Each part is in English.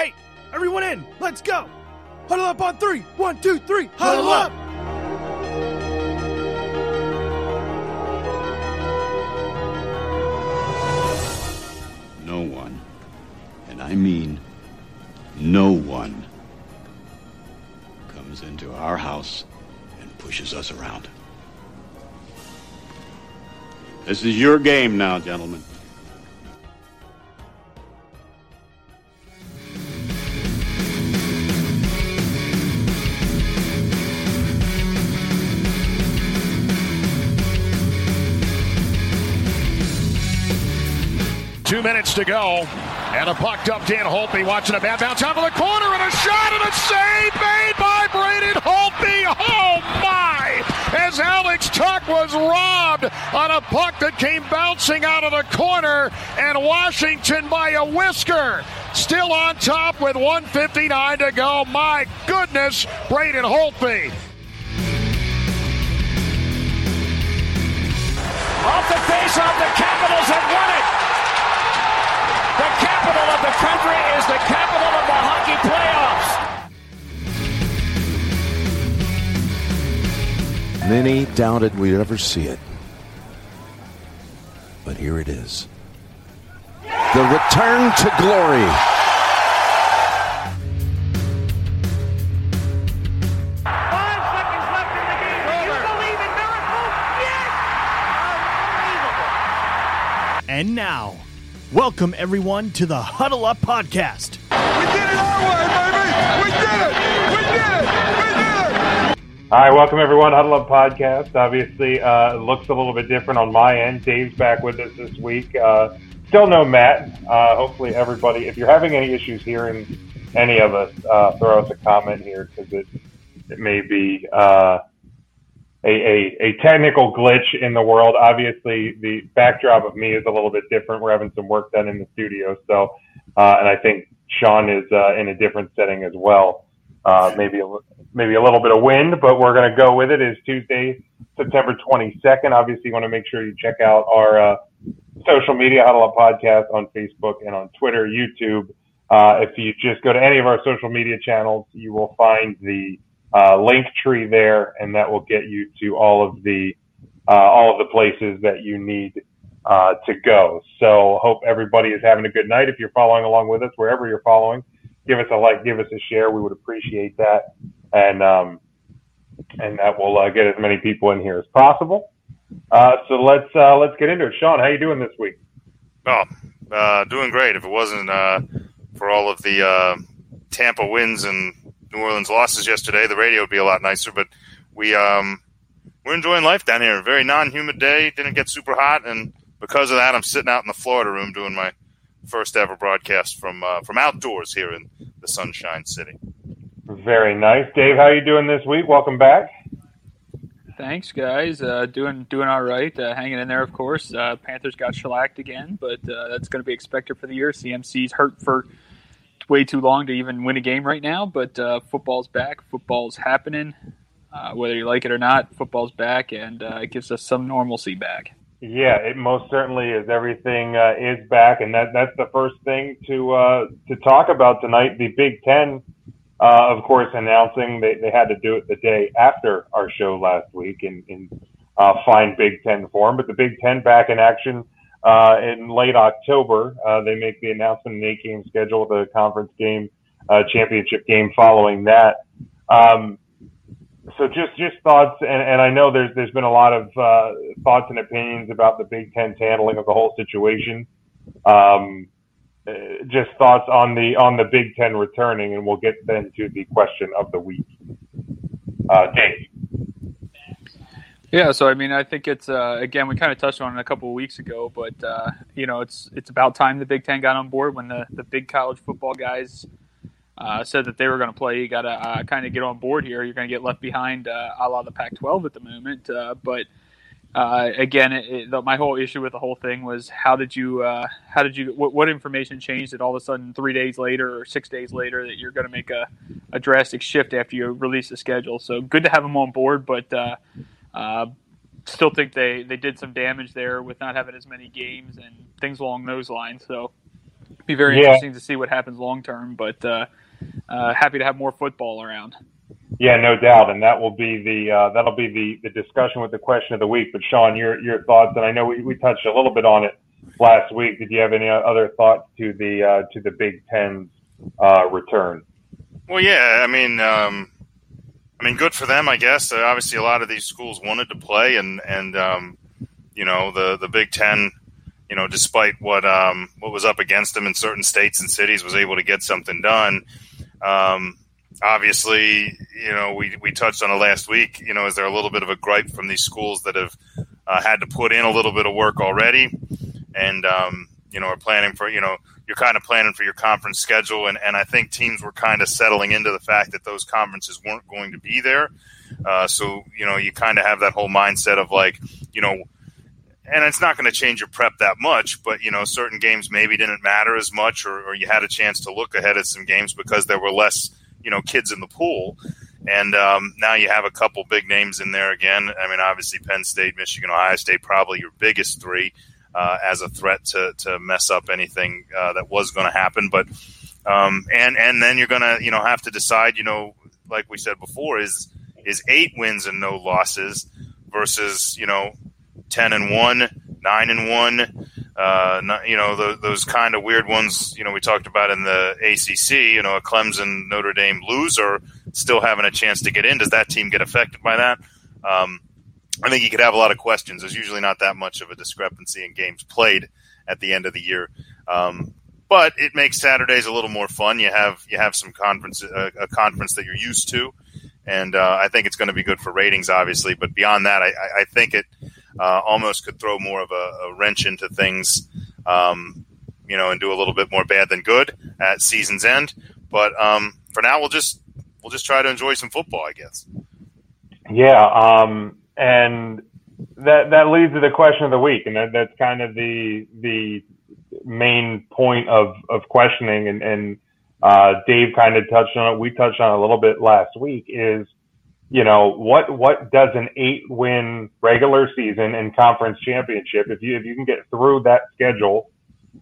Hey, everyone in. Let's go. Huddle up on three. One, two, three. Huddle, Huddle up. No one, and I mean no one, comes into our house and pushes us around. This is your game now, gentlemen. To go. And a puck up Dan Holtby watching a bad bounce out of the corner and a shot and a save made by Braden Holtby. Oh my! As Alex Tuch was robbed on a puck that came bouncing out of the corner and Washington by a whisker. Still on top with 159 to go. My goodness, Braden Holtby. Off the face off, the Capitals have won it. The capital of the country is the capital of the hockey playoffs. Many doubted we'd ever see it. But here it is. The return to glory. Five seconds left in the game. Do you believe in miracles? Yes! Unbelievable. And now, Welcome, everyone, to the Huddle Up Podcast. We did it our way, baby! We did it! We did it! We did it! All right, welcome, everyone. Huddle Up Podcast. Obviously, uh, looks a little bit different on my end. Dave's back with us this week. Uh, still no Matt. Uh, hopefully, everybody, if you're having any issues hearing any of us, uh, throw us a comment here because it, it may be uh, a, a, a technical glitch in the world. Obviously, the backdrop of me is a little bit different. We're having some work done in the studio, so uh, and I think Sean is uh, in a different setting as well. Uh, maybe a, maybe a little bit of wind, but we're going to go with it. Is Tuesday, September 22nd. Obviously, you want to make sure you check out our uh, social media, Huddle Up Podcast on Facebook and on Twitter, YouTube. Uh, if you just go to any of our social media channels, you will find the uh, link tree there, and that will get you to all of the uh, all of the places that you need uh, to go. So hope everybody is having a good night. If you're following along with us, wherever you're following, give us a like, give us a share. We would appreciate that, and um, and that will uh, get as many people in here as possible. Uh, so let's uh, let's get into it. Sean, how you doing this week? Oh, uh, doing great. If it wasn't uh, for all of the uh, Tampa wins and New Orleans losses yesterday, the radio would be a lot nicer. But we um, we're enjoying life down here. Very non-humid day. Didn't get super hot, and because of that, I'm sitting out in the Florida room doing my first ever broadcast from uh, from outdoors here in the Sunshine City. Very nice, Dave. How you doing this week? Welcome back. Thanks, guys. Uh, doing doing all right. Uh, hanging in there, of course. Uh, Panthers got shellacked again, but uh, that's going to be expected for the year. CMC's hurt for way too long to even win a game right now, but uh, football's back. Football's happening. Uh, whether you like it or not, football's back, and uh, it gives us some normalcy back. Yeah, it most certainly is. Everything uh, is back, and that that's the first thing to uh, to talk about tonight. The Big Ten, uh, of course, announcing they, they had to do it the day after our show last week in, in uh, fine Big Ten form, but the Big Ten back in action uh, in late October. Uh, they make the announcement an eight game schedule with a conference game, uh, championship game following that. Um, so just just thoughts, and, and I know there's there's been a lot of uh, thoughts and opinions about the Big Ten's handling of the whole situation. Um, uh, just thoughts on the on the Big Ten returning, and we'll get then to the question of the week. Uh, Dave. Yeah, so I mean, I think it's uh, again we kind of touched on it a couple of weeks ago, but uh, you know, it's it's about time the Big Ten got on board when the the big college football guys uh, said that they were going to play. You got to uh, kind of get on board here. You're going to get left behind, uh, a la the Pac-12 at the moment. Uh, but uh, again, it, it, the, my whole issue with the whole thing was how did you, how did you, what, what, information changed that all of a sudden three days later or six days later that you're going to make a, a drastic shift after you release the schedule. So good to have them on board, but uh, still think they, they did some damage there with not having as many games and things along those lines. So Be very Yeah. interesting to see what happens long term, but uh, uh, happy to have more football around. Yeah, no doubt, and that will be the uh, that'll be the, the discussion with the question of the week. But Sean, your your thoughts, and I know we, we touched a little bit on it last week. Did you have any other thoughts to the uh, to the Big Ten's uh, return? Well, yeah, I mean, um, I mean, good for them, I guess. Uh, obviously, a lot of these schools wanted to play, and and um, you know, the the Big Ten, you know, despite what um, what was up against them in certain states and cities, was able to get something done. Um, obviously, you know, we we touched on it last week. You know, is there a little bit of a gripe from these schools that have uh, had to put in a little bit of work already, and um, you know, are planning for you know you're kind of planning for your conference schedule, and, and I think teams were kind of settling into the fact that those conferences weren't going to be there. Uh, so you know, you kind of have that whole mindset of like, you know, and it's not going to change your prep that much, but you know, certain games maybe didn't matter as much, or, or you had a chance to look ahead at some games because there were less, you know, kids in the pool. And um, now you have a couple big names in there again. I mean, obviously Penn State, Michigan, Ohio State, probably your biggest three uh, as a threat to, to mess up anything uh, that was going to happen. But um, and and then you're going to you know have to decide. You know, like we said before, is is eight wins and no losses versus you know ten and one, nine and one. Uh, not, you know those, those kind of weird ones. You know we talked about in the ACC. You know a Clemson Notre Dame loser still having a chance to get in. Does that team get affected by that? Um, I think you could have a lot of questions. There's usually not that much of a discrepancy in games played at the end of the year, um, but it makes Saturdays a little more fun. You have you have some conference uh, a conference that you're used to, and uh, I think it's going to be good for ratings, obviously. But beyond that, I, I think it uh, almost could throw more of a, a wrench into things, um, you know, and do a little bit more bad than good at season's end. But um, for now, we'll just we'll just try to enjoy some football, I guess. Yeah, um, and that that leads to the question of the week, and that, that's kind of the the main point of of questioning. And, and uh, Dave kind of touched on it. We touched on it a little bit last week. Is you know what what does an eight win regular season and conference championship if you if you can get through that schedule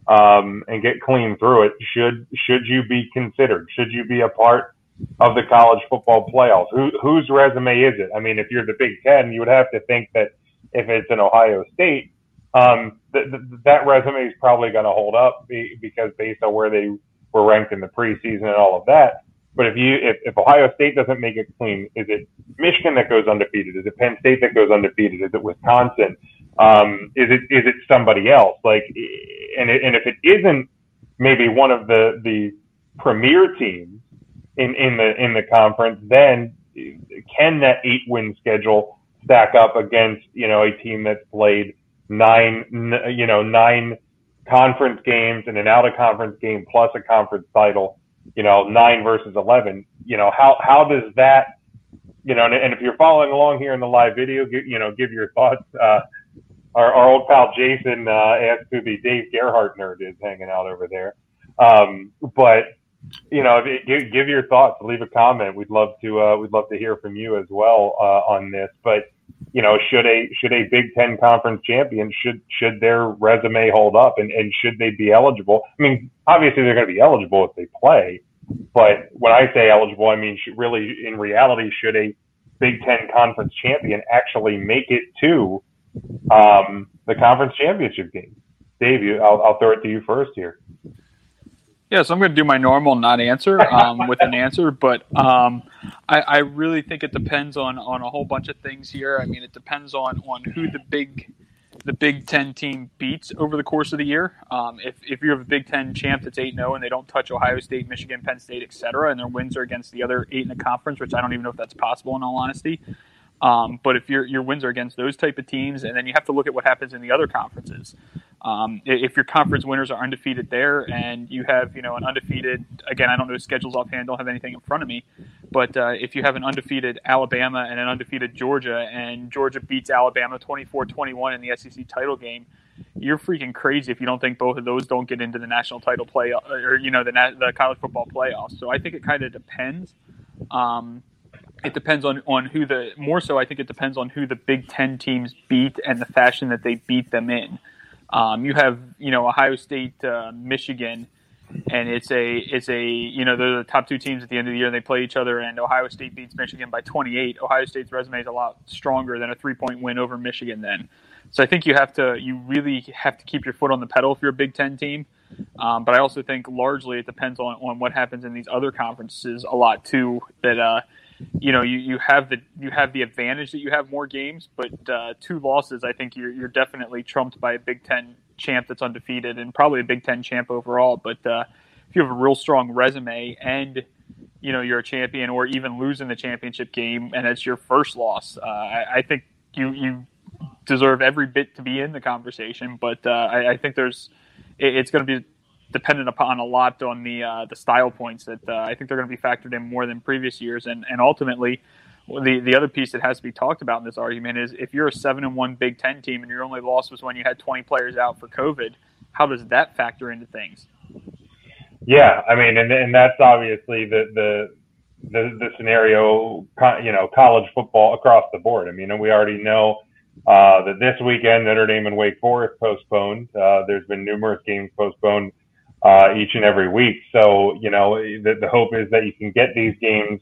um, and get clean through it should should you be considered should you be a part of the college football playoffs. Who, whose resume is it? I mean, if you're the Big Ten, you would have to think that if it's an Ohio State, um, th- th- that resume is probably going to hold up be- because based on where they were ranked in the preseason and all of that. But if you if, if Ohio State doesn't make it clean, is it Michigan that goes undefeated? Is it Penn State that goes undefeated? Is it Wisconsin? Um, is it is it somebody else? Like, and it, and if it isn't maybe one of the the premier teams in, in the in the conference, then can that eight win schedule stack up against you know a team that's played nine you know nine conference games and an out of conference game plus a conference title, you know nine versus eleven. You know how how does that you know and, and if you're following along here in the live video, give, you know give your thoughts. Uh, our, our old pal Jason uh, asked who the Dave Gerhardt nerd is hanging out over there. Um, but you know, give, give your thoughts, leave a comment. We'd love to, uh, we'd love to hear from you as well, uh, on this. But, you know, should a, should a Big Ten conference champion, should, should their resume hold up and, and should they be eligible? I mean, obviously they're going to be eligible if they play, but when I say eligible, I mean, should really, in reality, should a Big Ten conference champion actually make it to, um, the conference championship game? Dave, you, I'll, I'll throw it to you first here. Yeah, so I'm going to do my normal not answer um, with an answer, but um, I, I really think it depends on, on a whole bunch of things here. I mean, it depends on, on who the big the Big Ten team beats over the course of the year. Um, if, if you have a Big Ten champ that's 8 0 and they don't touch Ohio State, Michigan, Penn State, et cetera, and their wins are against the other eight in the conference, which I don't even know if that's possible in all honesty. Um, but if your your wins are against those type of teams, and then you have to look at what happens in the other conferences. Um, if your conference winners are undefeated there, and you have you know an undefeated again, I don't know schedules offhand, don't have anything in front of me, but uh, if you have an undefeated Alabama and an undefeated Georgia, and Georgia beats Alabama 24-21 in the SEC title game, you're freaking crazy if you don't think both of those don't get into the national title play or you know the the college football playoffs. So I think it kind of depends. Um, it depends on, on who the more so I think it depends on who the Big Ten teams beat and the fashion that they beat them in. Um, you have you know Ohio State, uh, Michigan, and it's a it's a you know they're the top two teams at the end of the year and they play each other and Ohio State beats Michigan by 28 Ohio State's resume is a lot stronger than a three point win over Michigan then. So I think you have to you really have to keep your foot on the pedal if you're a Big Ten team. Um, but I also think largely it depends on, on what happens in these other conferences a lot too that uh, you know you, you have the you have the advantage that you have more games but uh, two losses I think you're, you're definitely trumped by a Big Ten champ that's undefeated and probably a Big Ten champ overall. But uh, if you have a real strong resume and you know you're a champion, or even losing the championship game and it's your first loss, uh, I, I, think you you deserve every bit to be in the conversation. But uh, I, I, think there's it, it's going to be dependent upon a lot on the uh, the style points that uh, I think they're going to be factored in more than previous years, and and ultimately the the other piece that has to be talked about in this argument is if you're a seven and one Big Ten team and your only loss was when you had 20 players out for COVID, how does that factor into things? Yeah, I mean, and and that's obviously the the the, the scenario, you know, college football across the board. I mean, we already know uh, that this weekend Notre Dame and Wake Forest postponed. Uh, there's been numerous games postponed uh, each and every week. So, you know, the, the hope is that you can get these games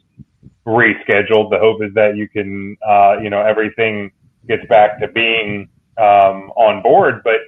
rescheduled. The hope is that you can, uh, you know, everything gets back to being um, on board. But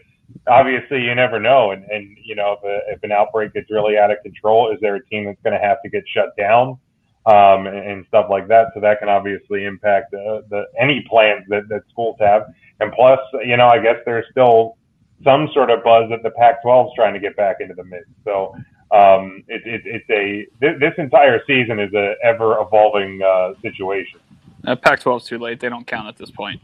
obviously, you never know. And, and you know, if, a, if an outbreak gets really out of control, is there a team that's going to have to get shut down um, and, and, stuff like that? So that can obviously impact the, the any plans that, that schools have. And plus, you know, I guess there's still some sort of buzz that the Pac-12 is trying to get back into the mix. So um, it, it, it's a th- this entire season is a ever evolving uh, situation. Uh, Pac-12 is too late; they don't count at this point.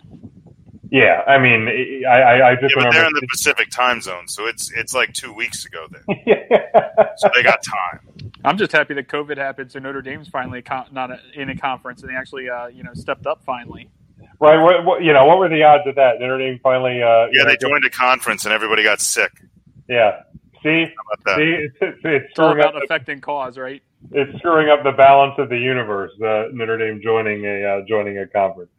Yeah, I mean, I, I, I just yeah, remember they're in the Pacific time zone, so it's it's like two weeks ago then. so they got time. I'm just happy that COVID happened, so Notre Dame's finally not in a conference, and they actually, uh, you know, stepped up finally. Right. What, what, you know, what were the odds of that? Notre Dame finally. Uh, yeah, know, they joined a conference and everybody got sick. Yeah. See, see, it's, it's, it's screwing about affecting cause, right? It's screwing up the balance of the universe. Uh, Notre Dame joining a uh, joining a conference.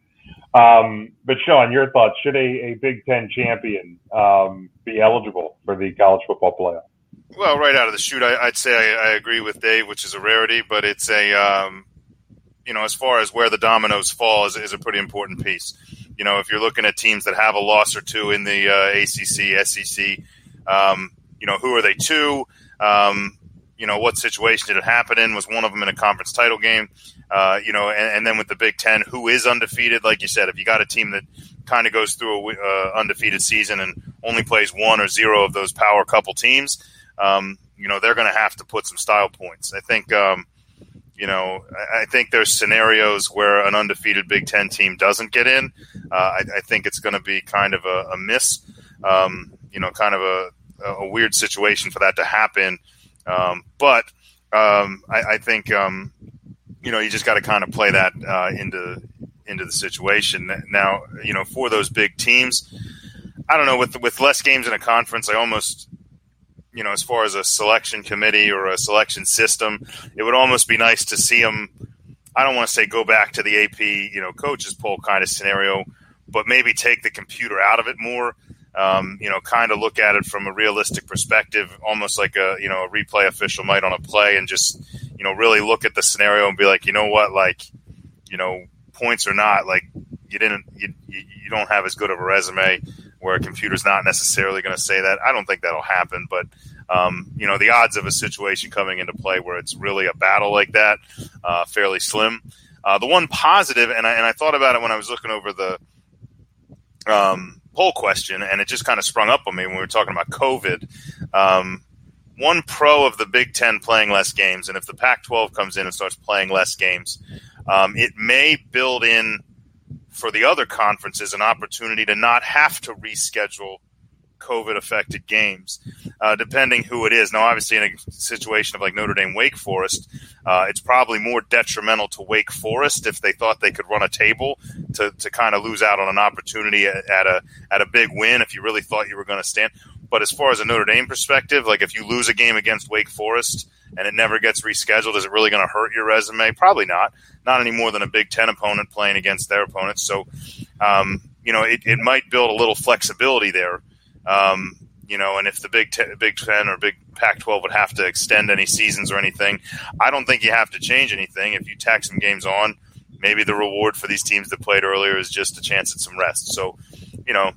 Um, but Sean, your thoughts? Should a, a Big Ten champion um, be eligible for the college football playoff? Well, right out of the chute, I, would say I, I, agree with Dave, which is a rarity, but it's a um, you know as far as where the dominoes fall is, is, a pretty important piece. You know, if you're looking at teams that have a loss or two in the uh, ACC, SEC, um, you know, who are they to? Um, you know, what situation did it happen in? Was one of them in a conference title game? Uh, you know, and, and, then with the Big Ten, who is undefeated? Like you said, if you got a team that kind of goes through a uh, undefeated season and only plays one or zero of those power couple teams, um, you know, they're going to have to put some style points. I think, um, you know, I, I, think there's scenarios where an undefeated Big Ten team doesn't get in. Uh, I, I, think it's going to be kind of a, a miss. Um, you know, kind of a a weird situation for that to happen. Um, but um, I, I, think um, you know you just got to kind of play that uh, into into the situation. Now, you know, for those big teams, I don't know with with less games in a conference, I almost you know, as far as a selection committee or a selection system, it would almost be nice to see them. I don't want to say go back to the AP, you know, coaches poll kind of scenario, but maybe take the computer out of it more um, you know, kind of look at it from a realistic perspective, almost like a you know a replay official might on a play, and just you know really look at the scenario and be like, you know what, like you know, points or not, like you didn't you you don't have as good of a resume where a computer's not necessarily going to say that. I don't think that'll happen, but um, you know, the odds of a situation coming into play where it's really a battle like that, uh, fairly slim. Uh, the one positive, and I, and I thought about it when I was looking over the um, poll question, and it just kind of sprung up on me when we were talking about COVID. Um, one pro of the Big Ten playing less games, and if the Pac 12 comes in and starts playing less games, um, it may build in for the other conferences an opportunity to not have to reschedule COVID affected games, uh, depending who it is. Now, obviously, in a situation of like Notre Dame Wake Forest, uh, it's probably more detrimental to Wake Forest if they thought they could run a table to, to kind of lose out on an opportunity at, at a at a big win if you really thought you were going to stand. But as far as a Notre Dame perspective, like if you lose a game against Wake Forest and it never gets rescheduled, is it really going to hurt your resume? Probably not. Not any more than a Big Ten opponent playing against their opponents. So, um, you know, it, it might build a little flexibility there um, you know, and if the Big Ten, Big Ten or Big Pac-12 would have to extend any seasons or anything, I don't think you have to change anything. If you tack some games on, maybe the reward for these teams that played earlier is just a chance at some rest. So, you know,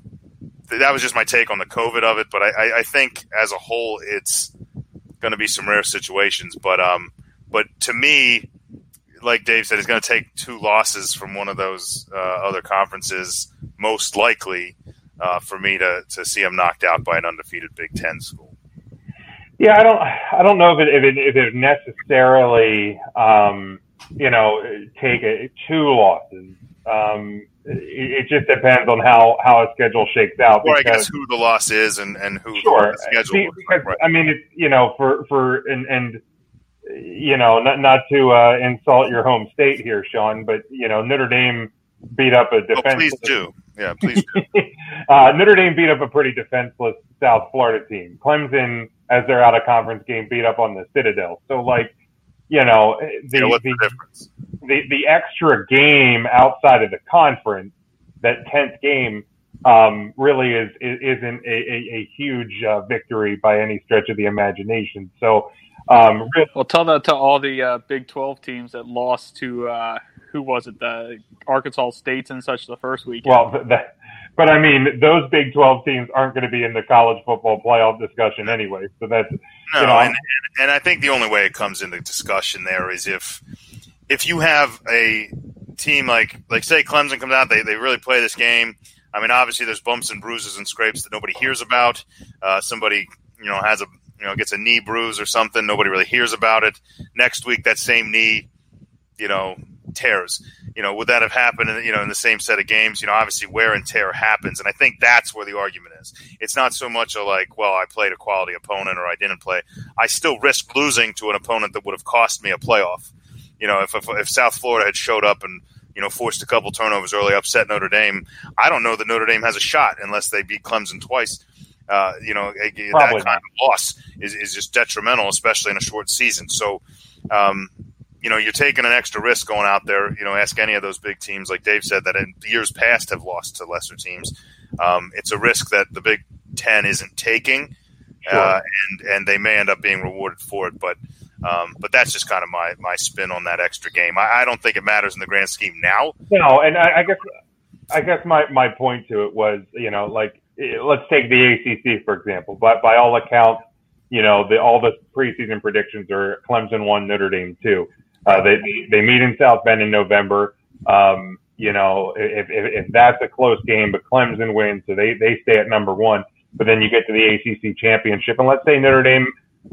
that was just my take on the COVID of it. But I, I think as a whole, it's going to be some rare situations. But um, but to me, like Dave said, it's going to take two losses from one of those uh, other conferences, most likely, uh, for me to to see them knocked out by an undefeated Big Ten school. Yeah, I don't. I don't know if it if it, if it necessarily, um, you know, take a, two losses. Um, it, it just depends on how how a schedule shakes out. Or I because- guess who the loss is and, and who Sure. the schedule looks because. Right. I mean, it's you know, for for and and you know, not not to uh, insult your home state here, Sean, but you know, Notre Dame beat up a Oh, defenseless. please do. Yeah, please do. uh, Notre Dame beat up a pretty defenseless South Florida team. Clemson, as they're out of conference game, beat up on the Citadel. So, like, you know, the Yeah, the, the difference? the the extra game outside of the conference, that tenth game, um, really is, is isn't a, a, a huge uh, victory by any stretch of the imagination. So, um, re- Well, tell that to all the uh, Big 12 teams that lost to uh, who was it? The Arkansas States and such the first week. well, that, but I mean, those Big Twelve teams aren't going to be in the college football playoff discussion anyway. So that's No, you know, and, and and I think the only way it comes into discussion there is if if you have a team like like say Clemson comes out, they they really play this game. I mean, obviously there's bumps and bruises and scrapes that nobody hears about. Uh, somebody you know has a you know gets a knee bruise or something, nobody really hears about it. Next week, that same knee, you know, tears. You know, would that have happened? In, you know, in the same set of games. You know, obviously wear and tear happens, and I think that's where the argument is. It's not so much a like, well, I played a quality opponent or I didn't play. I still risk losing to an opponent that would have cost me a playoff. You know, if if, if South Florida had showed up and you know forced a couple turnovers early, upset Notre Dame, I don't know that Notre Dame has a shot unless they beat Clemson twice. Uh, you know, Probably that kind of loss is, is just detrimental, especially in a short season. So, um, you know, you're taking an extra risk going out there. You know, ask any of those big teams, like Dave said, that in years past have lost to lesser teams. Um, it's a risk that the Big Ten isn't taking, uh, and and they may end up being rewarded for it. But um, but that's just kind of my my spin on that extra game. I, I don't think it matters in the grand scheme now. No, and I, I guess I guess my my point to it was, you know, like eh, let's take the ACC for example. But by all accounts, you know, the all the preseason predictions are Clemson one, Notre Dame two. Uh, they they meet in South Bend in November. Um, you know, if, if if that's a close game, but Clemson wins, so they they stay at number one. But then you get to the ACC championship, and let's say Notre Dame,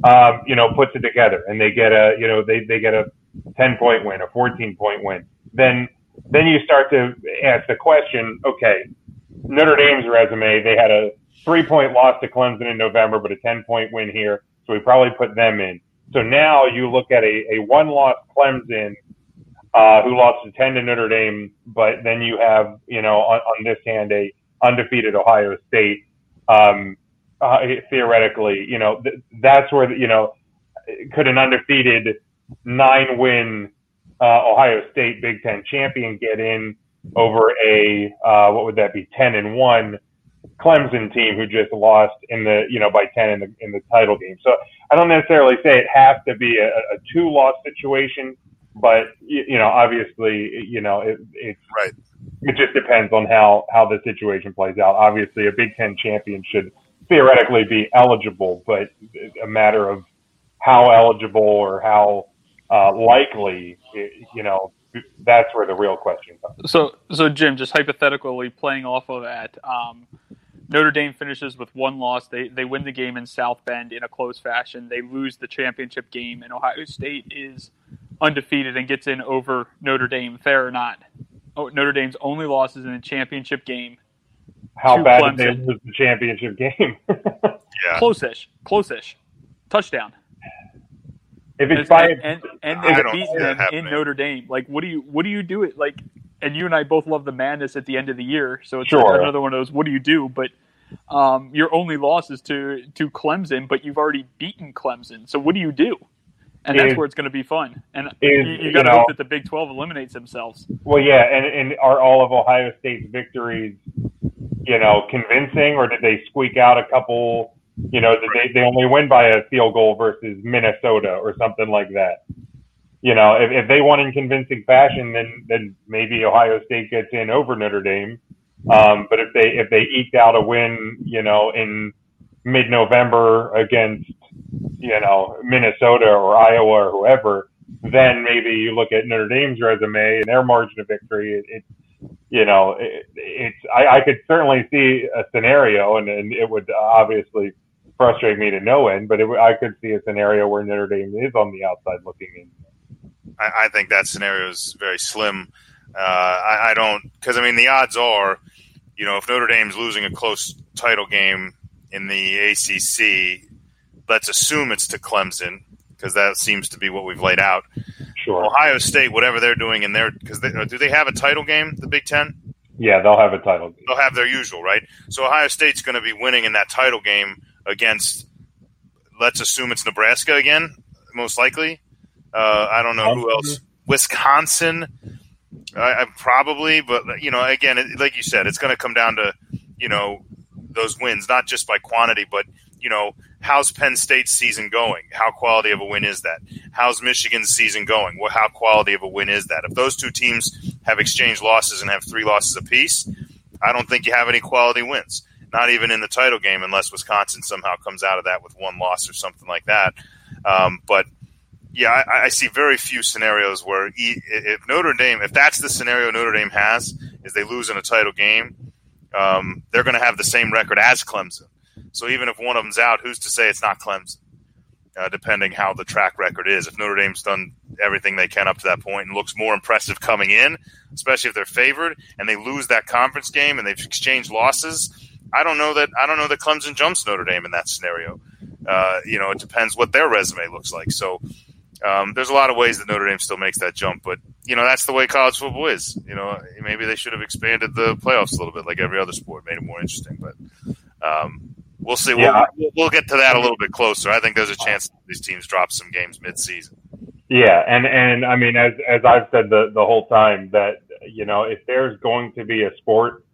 um, you know, puts it together, and they get a, you know, they they get a ten point win, a fourteen point win. Then then you start to ask the question, okay, Notre Dame's resume, they had a three point loss to Clemson in November, but a 10 point win here. So we probably put them in. So now you look at a, a one loss Clemson, uh, who lost to 10 to Notre Dame, but then you have, you know, on, on this hand, a undefeated Ohio State. Um, uh, theoretically, you know, th- that's where, you know, could an undefeated nine win uh, Ohio State Big Ten champion get in over a uh, what would that be ten and one Clemson team who just lost in the you know by ten in the in the title game. So I don't necessarily say it has to be a, a two loss situation, but you, you know obviously you know it, it's right. It just depends on how how the situation plays out. Obviously, a Big Ten champion should theoretically be eligible, but a matter of how eligible or how uh, likely, you know, that's where the real question comes. So, so Jim, just hypothetically playing off of that, um, Notre Dame finishes with one loss. They they win the game in South Bend in a close fashion. They lose the championship game, and Ohio State is undefeated and gets in over Notre Dame. Fair or not? Oh, Notre Dame's only losses in the championship game. How bad Clemson. did they lose the championship game? yeah. Close-ish, close-ish, touchdown. If it's and, by and, and don't beat them in. Notre Dame. Like, what do you what do you do it like? And you and I both love the madness at the end of the year, so it's Sure. another one of those. What do you do? But um, your only loss is to to Clemson, but you've already beaten Clemson. So what do you do? And that's Is- where it's going to be fun. And is, you, you you got to hope that the Big Twelve eliminates themselves. well, yeah, and, and are all of Ohio State's victories, you know, convincing, or did they squeak out a couple, you know, they, they only win by a field goal versus Minnesota or something like that. You know, if, if they won in convincing fashion, then then maybe Ohio State gets in over Notre Dame. Um, but if they if they eked out a win, you know, in mid November against you know Minnesota or Iowa or whoever, then maybe you look at Notre Dame's resume and their margin of victory. It, it you know, it, it's I, I could certainly see a scenario, and, and it would obviously frustrate me to no end, but it, I could see a scenario where Notre Dame is on the outside looking in. I, I think that scenario is very slim. Uh, I, I don't because I mean the odds are, you know, if Notre Dame's losing a close title game in the ACC, let's assume it's to Clemson because that seems to be what we've laid out. Sure. Ohio State, whatever they're doing in their because do they have a title game? The Big Ten. Yeah, they'll have a title game. They'll have their usual, right? So Ohio State's going to be winning in that title game against. Let's assume it's Nebraska again, most likely. Uh, I don't know who else. Wisconsin, I, I probably, but you know, again, it, like you said, it's going to come down to you know those wins, not just by quantity, but you know, how's Penn State's season going? How quality of a win is that? How's Michigan's season going? Well, how quality of a win is that? If those two teams have exchanged losses and have three losses apiece, I don't think you have any quality wins. Not even in the title game, unless Wisconsin somehow comes out of that with one loss or something like that. Um, but yeah, I, I, see very few scenarios where if Notre Dame, if that's the scenario Notre Dame has, is they lose in a title game, um, they're going to have the same record as Clemson. So even if one of them's out, who's to say it's not Clemson? Uh, depending how the track record is. If Notre Dame's done everything they can up to that point and looks more impressive coming in, especially if they're favored and they lose that conference game and they've exchanged losses, I don't know that I don't know that Clemson jumps Notre Dame in that scenario. Uh, you know, it depends what their resume looks like. So um, there's a lot of ways that Notre Dame still makes that jump, but you know that's the way college football is. You know, maybe they should have expanded the playoffs a little bit, like every other sport, made it more interesting. But um, we'll see. Yeah. We'll, we'll get to that a little bit closer. I think there's a chance these teams drop some games mid-season. Yeah, and and I mean, as as I've said the the whole time that you know if there's going to be a sport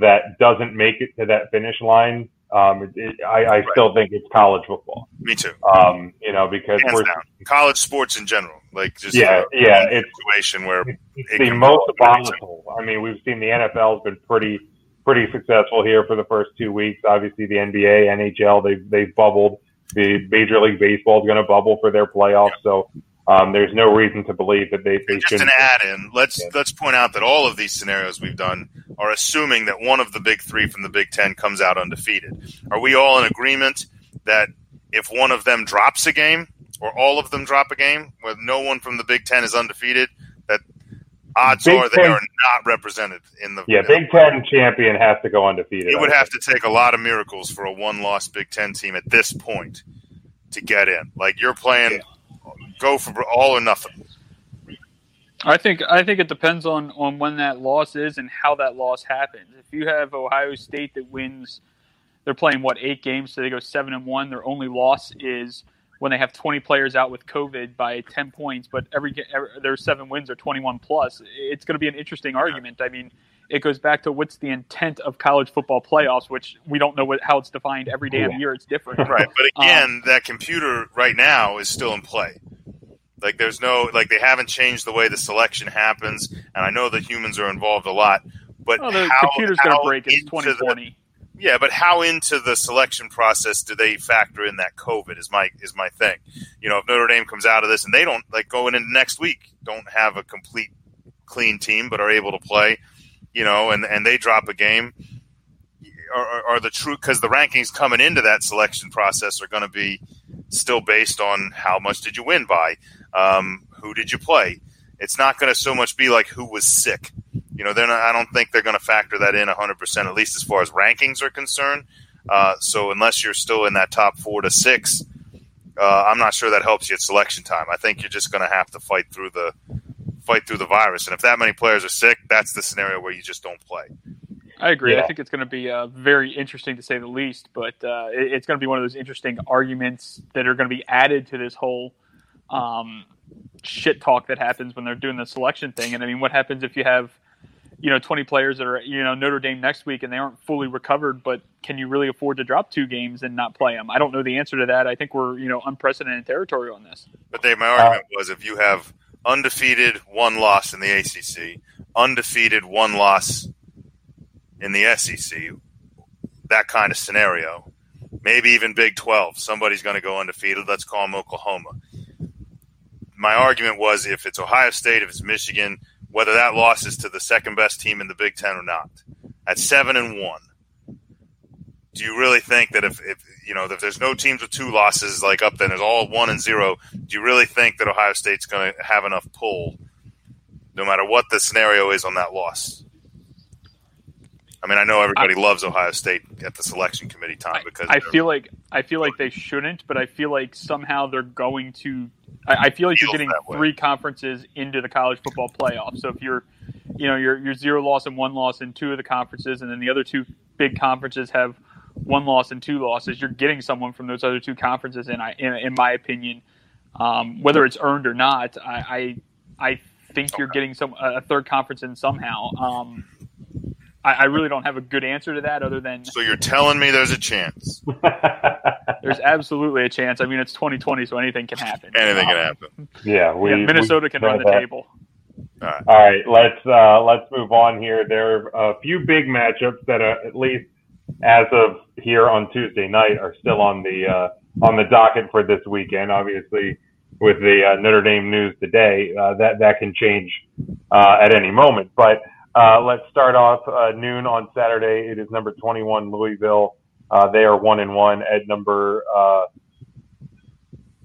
that doesn't make it to that finish line, um, it, it, I, I right. still think it's college football. Me too. Um, you know, because Hands we're down. college sports in general, like just yeah, a, yeah, a it's situation where it's, it's the most volatile. I mean, we've seen the NFL's been pretty pretty successful here for the first two weeks. Obviously, the NBA, NHL, they've they've bubbled. The Major League Baseball is going to bubble for their playoffs. So um, there's no reason to believe that they, they just an add-in. Let's yeah. let's point out that all of these scenarios we've done are assuming that one of the big three from the Big Ten comes out undefeated. Are we all in agreement that if one of them drops a game, or all of them drop a game, where no one from the Big Ten is undefeated, that odds Big are they are not represented in the yeah Big Ten champion has to go undefeated. It would have to take a lot of miracles for a one-loss Big Ten team at this point to get in. Like you're playing. Yeah go for all or nothing. I think I think it depends on on when that loss is and how that loss happens. If you have Ohio State that wins, they're playing what eight games, so they go seven and one. Their only loss is when they have 20 players out with COVID by 10 points, but every, every their seven wins are 21 plus. It's going to be an interesting argument. I mean, it goes back to what's the intent of college football playoffs, which we don't know what, how it's defined every damn year. It's different, right? But again, um, that computer right now is still in play. Like there's no like they haven't changed the way the selection happens, and I know that humans are involved a lot. But oh, the how, computer's going to break. It's 2020. The, yeah, but how into the selection process do they factor in that COVID? Is my is my thing. You know, if Notre Dame comes out of this and they don't like going into next week, don't have a complete clean team, but are able to play, you know, and and they drop a game. Are, are the true because the rankings coming into that selection process are going to be still based on how much did you win by um, who did you play? It's not going to so much be like who was sick. You know, they're not, I don't think they're going to factor that in 100%, at least as far as rankings are concerned. Uh, so unless you're still in that top four to six, uh, I'm not sure that helps you at selection time. I think you're just going to have to fight through the fight through the virus. And if that many players are sick, that's the scenario where you just don't play. I agree. Yeah. I think it's going to be uh, very interesting to say the least, but uh, it, it's going to be one of those interesting arguments that are going to be added to this whole um, shit talk that happens when they're doing the selection thing. And I mean, what happens if you have, you know, 20 players that are, you know, Notre Dame next week and they aren't fully recovered, but can you really afford to drop two games and not play them? I don't know the answer to that. I think we're you know unprecedented territory on this. But they, my argument was if you have undefeated one loss in the ACC, undefeated one loss in the SEC, that kind of scenario, maybe even Big 12, somebody's going to go undefeated. Let's call them Oklahoma. My argument was if it's Ohio State, if it's Michigan, whether that loss is to the second best team in the Big Ten or not. At seven and one, do you really think that if, if you know if there's no teams with two losses like up then there's all one and zero, do you really think that Ohio State's going to have enough pull, no matter what the scenario is on that loss? I mean, I know everybody I, loves Ohio State at the selection committee time because I feel like I feel like they shouldn't, but I feel like somehow they're going to. I, I feel like you're getting three conferences into the college football playoff. So if you're, you know, you're you're zero loss and one loss in two of the conferences, and then the other two big conferences have one loss and two losses, you're getting someone from those other two conferences. And I, in, in my opinion, um, whether it's earned or not, I I, I think okay. you're getting some a third conference in somehow. Um, I, I, really don't have a good answer to that other than. So you're telling me there's a chance? there's absolutely a chance. I mean, it's 2020, so anything can happen. Anything um, can happen. Yeah, we, yeah, Minnesota we can run the that. table. All right. All right, let's uh, let's move on here. There are a few big matchups that are at least as of here on Tuesday night are still on the uh, on the docket for this weekend. Obviously, with the uh, Notre Dame news today, uh, that that can change uh, at any moment. But uh, let's start off uh, noon on Saturday. It is number 21 Louisville. they are one and one at number.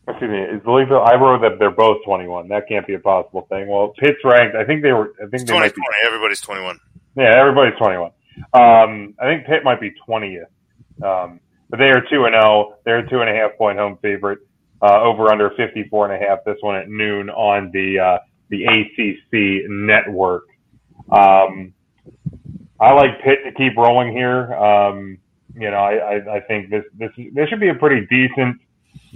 excuse me, is Louisville? I wrote that they're both 21. That can't be a possible thing. Well, Pitt's ranked. I think they were. I think it's they 20, might be. Everybody's 21. Yeah, everybody's 21. Um, I think Pitt might be 20th. Um, but they are 2 and 0. They're a two and a half point home favorite. Uh, over under 54 and a half. This one at noon on the, uh, the ACC network. Um, I like Pitt to keep rolling here. Um, you know, I, I, I, think this, this, this should be a pretty decent,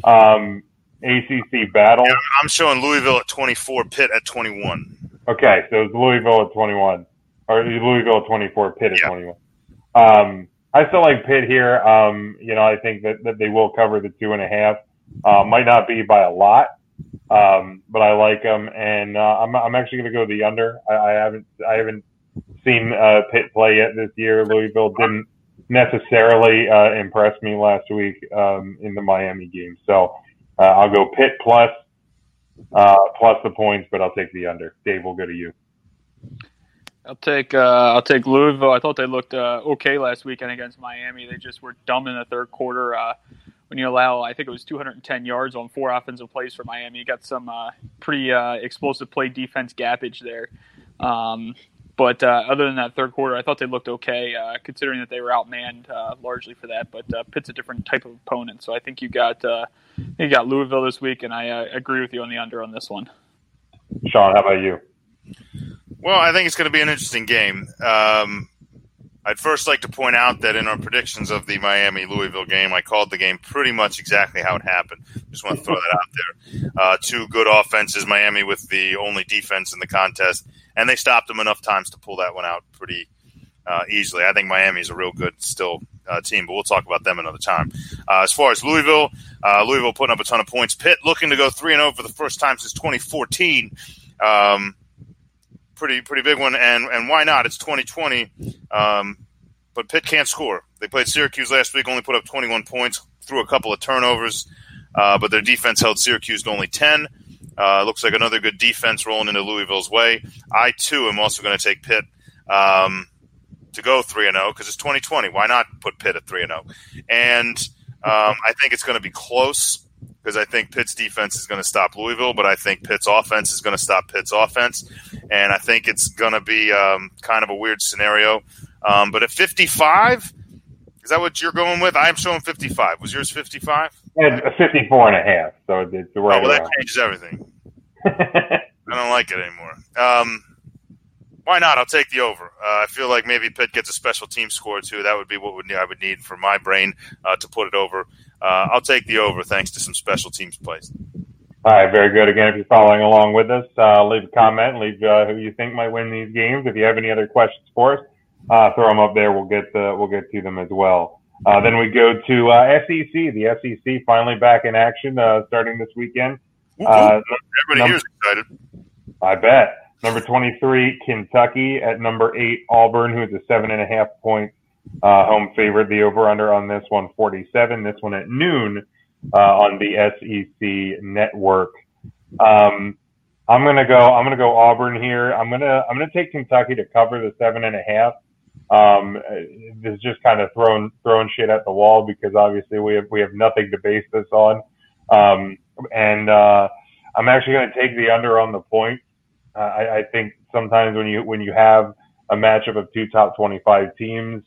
um, ACC battle. Yeah, I'm showing Louisville at 24, Pitt at 21. Okay, so it's Louisville at 21 or Louisville at 24, Pitt at yeah. 21. Um, I still like Pitt here. Um, you know, I think that, that they will cover the two and a half. Uh, might not be by a lot, um, but I like them, and uh, I'm I'm actually going to go the under. I, I haven't I haven't seen uh, Pitt play yet this year. Louisville didn't necessarily uh, impress me last week um, in the Miami game, so uh, I'll go Pitt plus uh, plus the points, but I'll take the under. Dave, we'll go to you. I'll take uh, I'll take Louisville. I thought they looked uh, okay last weekend against Miami. They just were dumb in the third quarter. Uh, when you allow, I think it was 210 yards on four offensive plays for Miami. You got some uh, pretty uh, explosive play defense gappage there. Um, but uh, other than that third quarter, I thought they looked okay, considering that they were outmanned largely for that. But Pitt's a different type of opponent, so I think you got you got Louisville this week, and I agree with you on the under on this one. Sean, how about you? Well, I think it's going to be an interesting game. Um, I'd first like to point out that in our predictions of the Miami Louisville game, I called the game pretty much exactly how it happened. Just want to throw that out there. Uh, two good offenses, Miami with the only defense in the contest, and they stopped them enough times to pull that one out pretty uh, easily. I think Miami is a real good still uh, team, but we'll talk about them another time. Uh, as far as Louisville, uh, Louisville putting up a ton of points. Pitt looking to go three and zero oh for the first time since 2014. Um, pretty pretty big one. And and why not? It's 2020. Um, but Pitt can't score. They played Syracuse last week, only put up 21 points, threw a couple of turnovers, uh, but their defense held Syracuse to only 10. Uh, looks like another good defense rolling into Louisville's way. I too am also going to take Pitt um, to go three and zero oh, because it's 2020. Why not put Pitt at three and zero? And um, I think it's going to be close because I think Pitt's defense is going to stop Louisville, but I think Pitt's offense is going to stop Pitt's offense, and I think it's going to be um, kind of a weird scenario. Um, but at 55, is that what you're going with? I'm showing 55. Was yours 55? Yeah, 54 and a half. So it's right. Oh, well, that changes everything. I don't like it anymore. Um, why not? I'll take the over. Uh, I feel like maybe Pitt gets a special team score too. That would be what would, I would need for my brain uh, to put it over. Uh, I'll take the over thanks to some special teams plays. All right, very good. Again, if you're following along with us, uh, leave a comment, leave uh, who you think might win these games. If you have any other questions for us, uh, throw them up there. We'll get we'll get to them as well. Uh, then we go to uh, SEC. The SEC finally back in action uh, starting this weekend. Uh, Everybody here's excited. I bet. Number 23, Kentucky. At number 8, Auburn, who is a 7.5 point uh, home favorite. The over under on this one, 47. This one at noon uh, on the SEC network. Um, I'm gonna go. I'm gonna go Auburn here. I'm gonna. I'm gonna take Kentucky to cover the seven and a half. Um, this is just kind of throwing throwing shit at the wall because obviously we have we have nothing to base this on. Um, and uh, I'm actually going to take the under on the point. Uh, I, I think sometimes when you when you have a matchup of two top 25 teams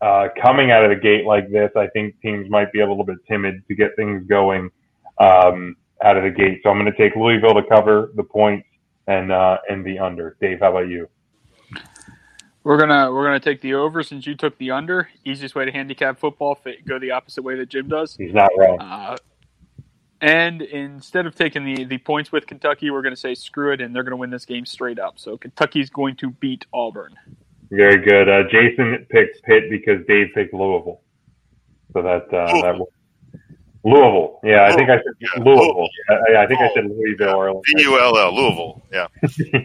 uh, coming out of the gate like this, I think teams might be a little bit timid to get things going um, out of the gate. So I'm going to take Louisville to cover the points and uh, and the under. Dave, how about you? We're gonna we're gonna take the over since you took the under. Easiest way to handicap football, go the opposite way that Jim does. He's not wrong. Uh, and instead of taking the, the points with Kentucky, we're going to say screw it, and they're going to win this game straight up. So Kentucky's going to beat Auburn. Very good. Uh, Jason picked Pitt because Dave picked Louisville. So that uh, that Louisville. Yeah, I think I said Louisville. I, I think I said Louisville earlier. V U L L, Louisville. Yeah.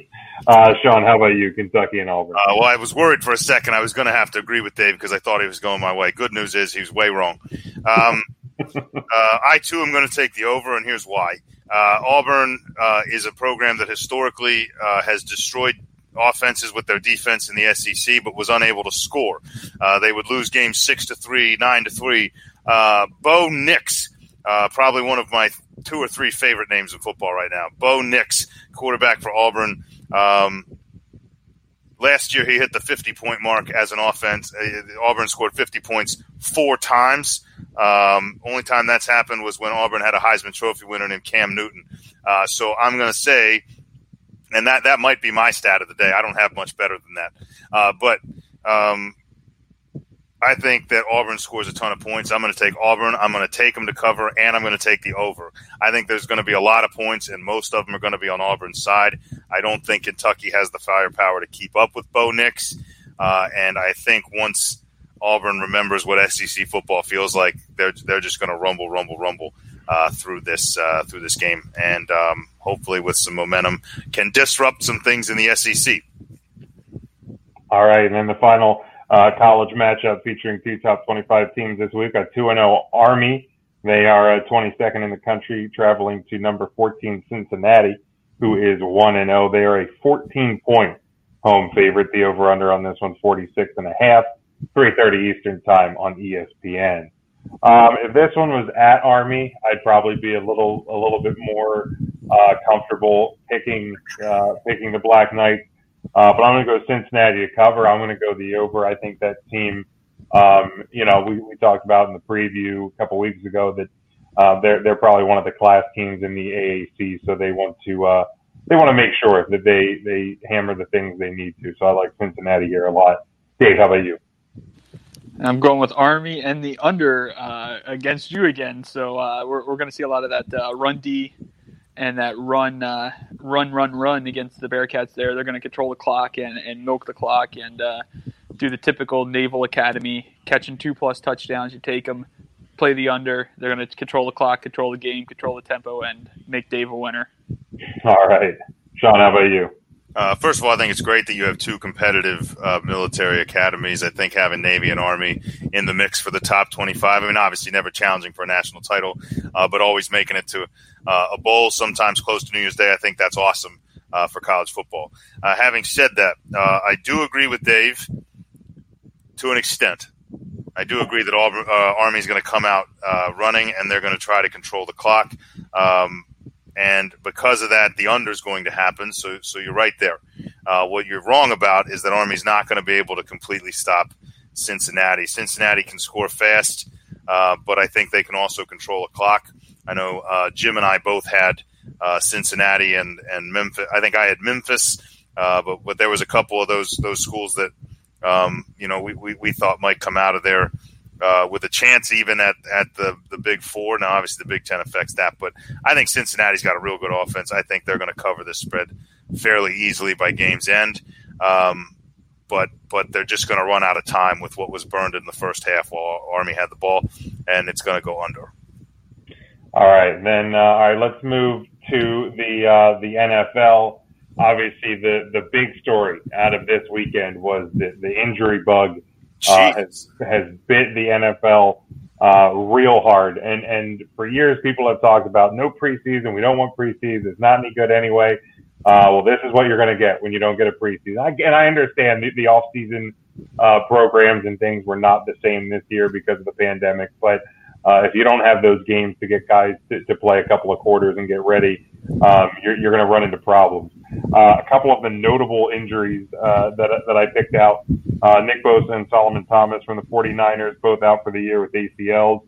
Uh, Sean, how about you? Kentucky and Auburn. Uh, well, I was worried for a second. I was going to have to agree with Dave because I thought he was going my way. Good news is he was way wrong. Um, uh, I too am going to take the over, and here's why. Uh, Auburn uh, is a program that historically uh, has destroyed offenses with their defense in the SEC, but was unable to score. Uh, they would lose games six to three, nine to three. Uh, Bo Nix, uh, probably one of my two or three favorite names in football right now. Bo Nix, quarterback for Auburn. Um, last year, he hit the 50 point mark as an offense. Uh, Auburn scored 50 points four times. Um, only time that's happened was when Auburn had a Heisman Trophy winner named Cam Newton. Uh, so I'm going to say, and that that might be my stat of the day. I don't have much better than that, uh, but um, I think that Auburn scores a ton of points. I'm going to take Auburn. I'm going to take them to cover, and I'm going to take the over. I think there's going to be a lot of points, and most of them are going to be on Auburn's side. I don't think Kentucky has the firepower to keep up with Bo Nix, uh, and I think once Auburn remembers what SEC football feels like, they're they're just going to rumble, rumble, rumble uh, through this uh, through this game, and um, hopefully with some momentum, can disrupt some things in the SEC. All right, and then the final uh, college matchup featuring two top 25 teams this week. A 2 0 Army. They are uh, 22nd in the country, traveling to number 14 Cincinnati, who is 1 0. They are a 14 point home favorite. The over under on this one, 46 and a half, 3:30 Eastern time on ESPN. Um, if this one was at Army, I'd probably be a little a little bit more uh, comfortable picking uh, picking the Black Knights. Uh, but I'm going to go Cincinnati to cover. I'm going to go the over. I think that team, um, you know, we, we talked about in the preview a couple weeks ago that uh, they're they're probably one of the class teams in the AAC, so they want to uh, they want to make sure that they they hammer the things they need to. So I like Cincinnati here a lot. Dave, how about you? I'm going with Army and the under uh, against you again. So uh, we're, we're going to see a lot of that uh, run D and that run, uh, run, run, run against the Bearcats. There, they're going to control the clock and, and milk the clock and uh, do the typical Naval Academy catching two plus touchdowns. You take them, play the under. They're going to control the clock, control the game, control the tempo, and make Dave a winner. All right, Sean, how about you? Uh, first of all, I think it's great that you have two competitive uh, military academies. I think having Navy and Army in the mix for the top 25, I mean, obviously never challenging for a national title, uh, but always making it to uh, a bowl, sometimes close to New Year's Day. I think that's awesome uh, for college football. Uh, having said that, I do agree with Dave to an extent. I do agree that Auburn, Army is going to come out running and they're going to try to control the clock. Um, and because of that, the under is going to happen. So, so you're right there. Uh, what you're wrong about is that Army's not going to be able to completely stop Cincinnati. Cincinnati can score fast, uh, but I think they can also control a clock. I know uh, Jim and I both had uh, Cincinnati and and Memphis. I think I had Memphis, uh, but but there was a couple of those those schools that um, you know we, we, we thought might come out of there uh, with a chance even at, at the, the Big Four. Now, obviously, the Big Ten affects that, but I think Cincinnati's got a real good offense. I think they're going to cover this spread fairly easily by game's end. Um, but but they're just going to run out of time with what was burned in the first half while Army had the ball, and it's going to go under. All right, then. Uh, all right, let's move to the uh, the NFL. Obviously, the the big story out of this weekend was the, the injury bug uh, has has bit the NFL uh, real hard, and and for years people have talked about no preseason. We don't want preseason. It's not any good anyway. Uh, well, this is what you're going to get when you don't get a preseason. I, and I understand the, the off season uh, programs and things were not the same this year because of the pandemic, but uh, if you don't have those games to get guys to, to play a couple of quarters and get ready, um, you're, you're going to run into problems. Uh, a couple of the notable injuries uh, that, that I picked out, uh, Nick Bosa and Solomon Thomas from the 49ers, both out for the year with ACLs.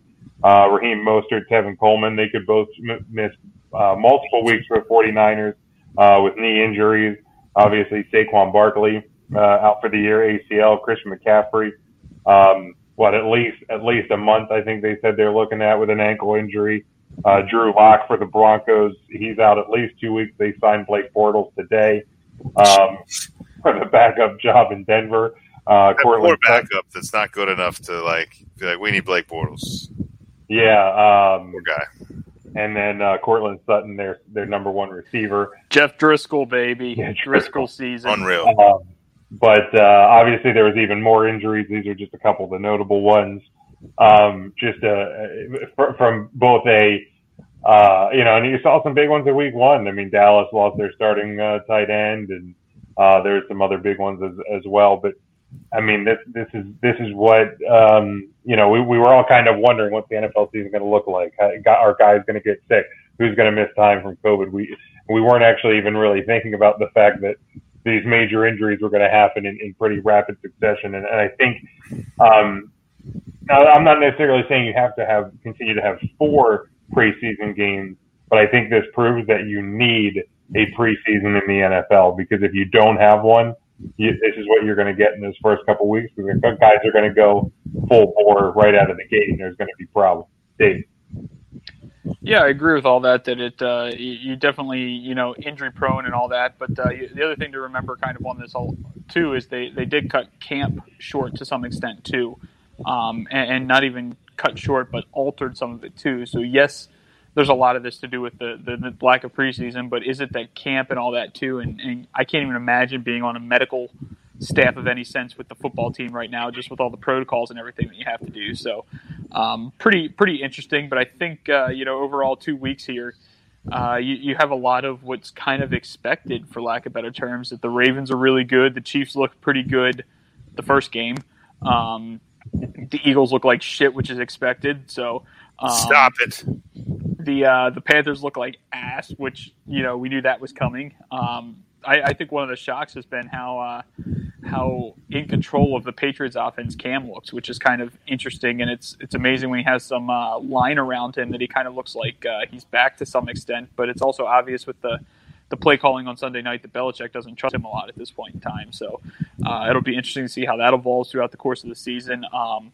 Uh, Raheem Mostert, Tevin Coleman, they could both m- miss uh, multiple weeks for the 49ers uh, with knee injuries. Obviously, Saquon Barkley uh, out for the year, ACL. Christian McCaffrey, um, what at least at least a month. I think they said they're looking at with an ankle injury. Uh, Drew Lock for the Broncos, he's out at least two weeks. They signed Blake Bortles today um, for the backup job in Denver. Uh, poor backup that's not good enough to like be like we need Blake Bortles. Yeah, um, poor guy. And then uh, Courtland Sutton, their their number one receiver. Jeff Driskel, baby, yeah, Driskel. Driskel season, unreal. Um, but uh, obviously, there was even more injuries. These are just a couple of the notable ones. Um, just uh, from both a uh, you know, and you saw some big ones in week one. I mean, Dallas lost their starting uh, tight end, and uh, there's some other big ones as, as well. But I mean, this this is this is what um, you know. We, we were all kind of wondering what the NFL season is going to look like. Our guys going to get sick? Who's going to miss time from COVID? We we weren't actually even really thinking about the fact that these major injuries were going to happen in, in pretty rapid succession. And, and I think, um, now I'm not necessarily saying you have to have continue to have four preseason games, but I think this proves that you need a preseason in the NFL because if you don't have one, you, this is what you're going to get in those first couple weeks. Because guys are going to go full bore right out of the gate, and there's going to be problems. Dave. Yeah, I agree with all that. That it uh, you definitely you know injury prone and all that. But uh, the other thing to remember, kind of on this all too, is they they did cut camp short to some extent too, um, and, and, not even cut short, but altered some of it too. So yes, there's a lot of this to do with the the, the lack of preseason, but is it that camp and all that too? And, and I can't even imagine being on a medical staff of any sense with the football team right now, just with all the protocols and everything that you have to do. So, um, pretty pretty interesting. But I think uh, you know overall two weeks here, uh, you, you have a lot of what's kind of expected, for lack of better terms. That the Ravens are really good, the Chiefs look pretty good, the first game. Um, the Eagles look like shit, which is expected. So um, stop it. The uh, the Panthers look like ass, which you know we knew that was coming. Um, I, I, think one of the shocks has been how uh, how in control of the Patriots offense Cam looks, which is kind of interesting, and it's it's amazing when he has some uh, line around him that he kind of looks like uh, he's back to some extent. But it's also obvious with the the play calling on Sunday night that Belichick doesn't trust him a lot at this point in time. So uh, it'll be interesting to see how that evolves throughout the course of the season. Um,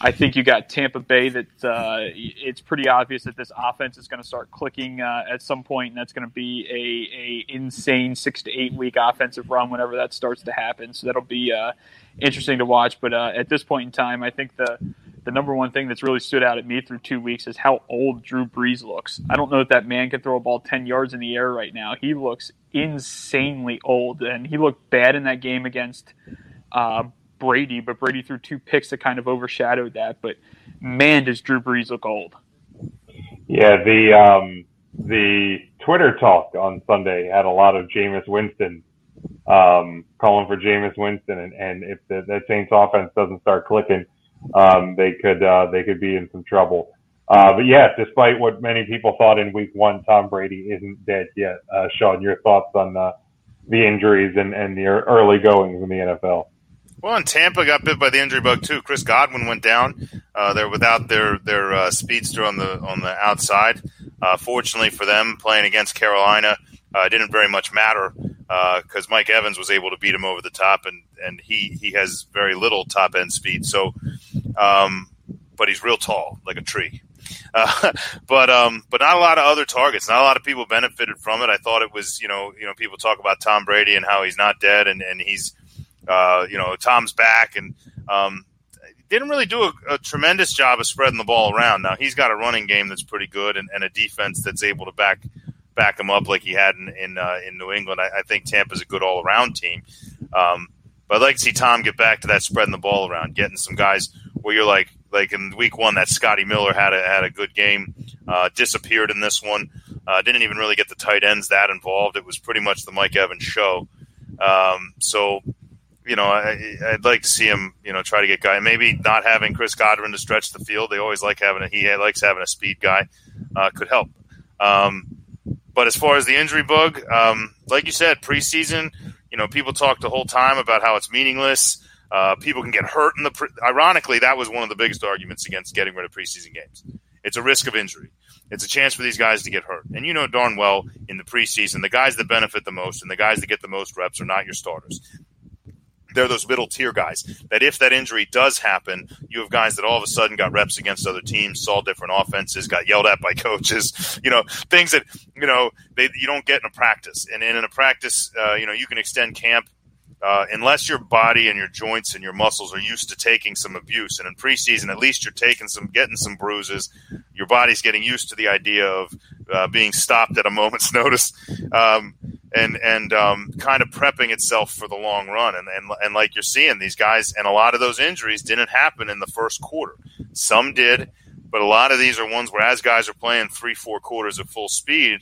I think you got Tampa Bay that uh, it's pretty obvious that this offense is going to start clicking uh, at some point, and that's going to be a, a insane six to eight week offensive run whenever that starts to happen. So that'll be uh, interesting to watch. But uh, at this point in time, I think the the number one thing that's really stood out at me through two weeks is how old Drew Brees looks. I don't know if that man can throw a ball 10 yards in the air right now. He looks insanely old, and he looked bad in that game against uh, Brady, but Brady threw two picks that kind of overshadowed that. But man, does Drew Brees look old. Yeah, the um, the Twitter talk on Sunday had a lot of Jameis Winston um, calling for Jameis Winston, and, and if the, that Saints offense doesn't start clicking – um, they could uh, they could be in some trouble. Uh, but yeah, despite what many people thought in Week One, Tom Brady isn't dead yet. Uh, Sean, your thoughts on uh, the injuries and, and the early goings in the NFL? Well, and Tampa got bit by the injury bug too. Chris Godwin went down. Uh, they're without their their uh, speedster on the on the outside. Uh, fortunately for them, playing against Carolina, uh, didn't very much matter because uh, Mike Evans was able to beat him over the top, and and he he has very little top end speed. So, um, but he's real tall, like a tree. Uh, but um, but not a lot of other targets. Not a lot of people benefited from it. I thought it was you know you know people talk about Tom Brady and how he's not dead and and he's uh, you know, Tom's back and um, didn't really do a, a, tremendous job of spreading the ball around. Now he's got a running game that's pretty good and, and a defense that's able to back back him up like he had in in, uh, in New England. I, I, think Tampa's a good all around team. Um, but I'd like to see Tom get back to that spreading the ball around, getting some guys where you're like like in week one that Scotty Miller had a had a good game, uh, disappeared in this one. Uh, didn't even really get the tight ends that involved. It was pretty much the Mike Evans show. Um, so, you know, I, would like to see him, you know, try to get guy. Maybe not having Chris Godwin to stretch the field. They always like having a he likes having a speed guy. Uh, could help. Um, but as far as the injury bug, um, like you said, preseason, you know, people talk the whole time about how it's meaningless. Uh, people can get hurt in the. Pre- Ironically, that was one of the biggest arguments against getting rid of preseason games. It's a risk of injury. It's a chance for these guys to get hurt. And you know darn well in the preseason, the guys that benefit the most and the guys that get the most reps are not your starters. They're those middle tier guys that if that injury does happen, you have guys that all of a sudden got reps against other teams, saw different offenses, got yelled at by coaches, you know, things that, you know, they, you don't get in a practice. And, and in a practice, uh, you know, you can extend camp uh, unless your body and your joints and your muscles are used to taking some abuse. And in preseason, at least you're taking some, getting some bruises. Your body's getting used to the idea of uh, being stopped at a moment's notice, um, and and um, kind of prepping itself for the long run. And, and and like you're seeing, these guys and a lot of those injuries didn't happen in the first quarter. Some did, but a lot of these are ones where as guys are playing three, four quarters at full speed,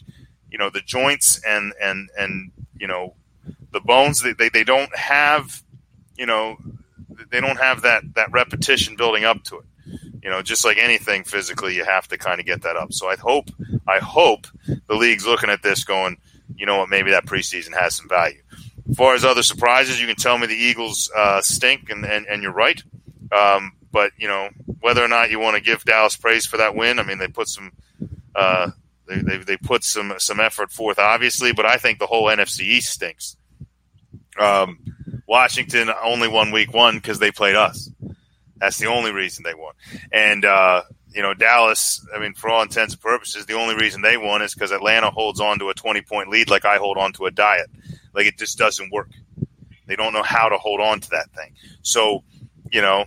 you know, the joints and and and you know the bones they, they, they don't have you know they don't have that that repetition building up to it. You know just like anything physically you have to kind of get that up. So i hope i hope the league's looking at this going you know what? Maybe that preseason has some value. As far as other surprises you can tell me the eagles uh, stink and, and, and you're right. Um, but you know whether or not you want to give dallas praise for that win i mean they put some uh, they, they, they put some some effort forth obviously but i think the whole nfc east stinks um, Washington only won week one because they played us. That's the only reason they won. And, uh, you know, Dallas, I mean, for all intents and purposes, the only reason they won is because Atlanta holds on to a 20 point lead like I hold on to a diet. Like it just doesn't work. They don't know how to hold on to that thing. So, you know,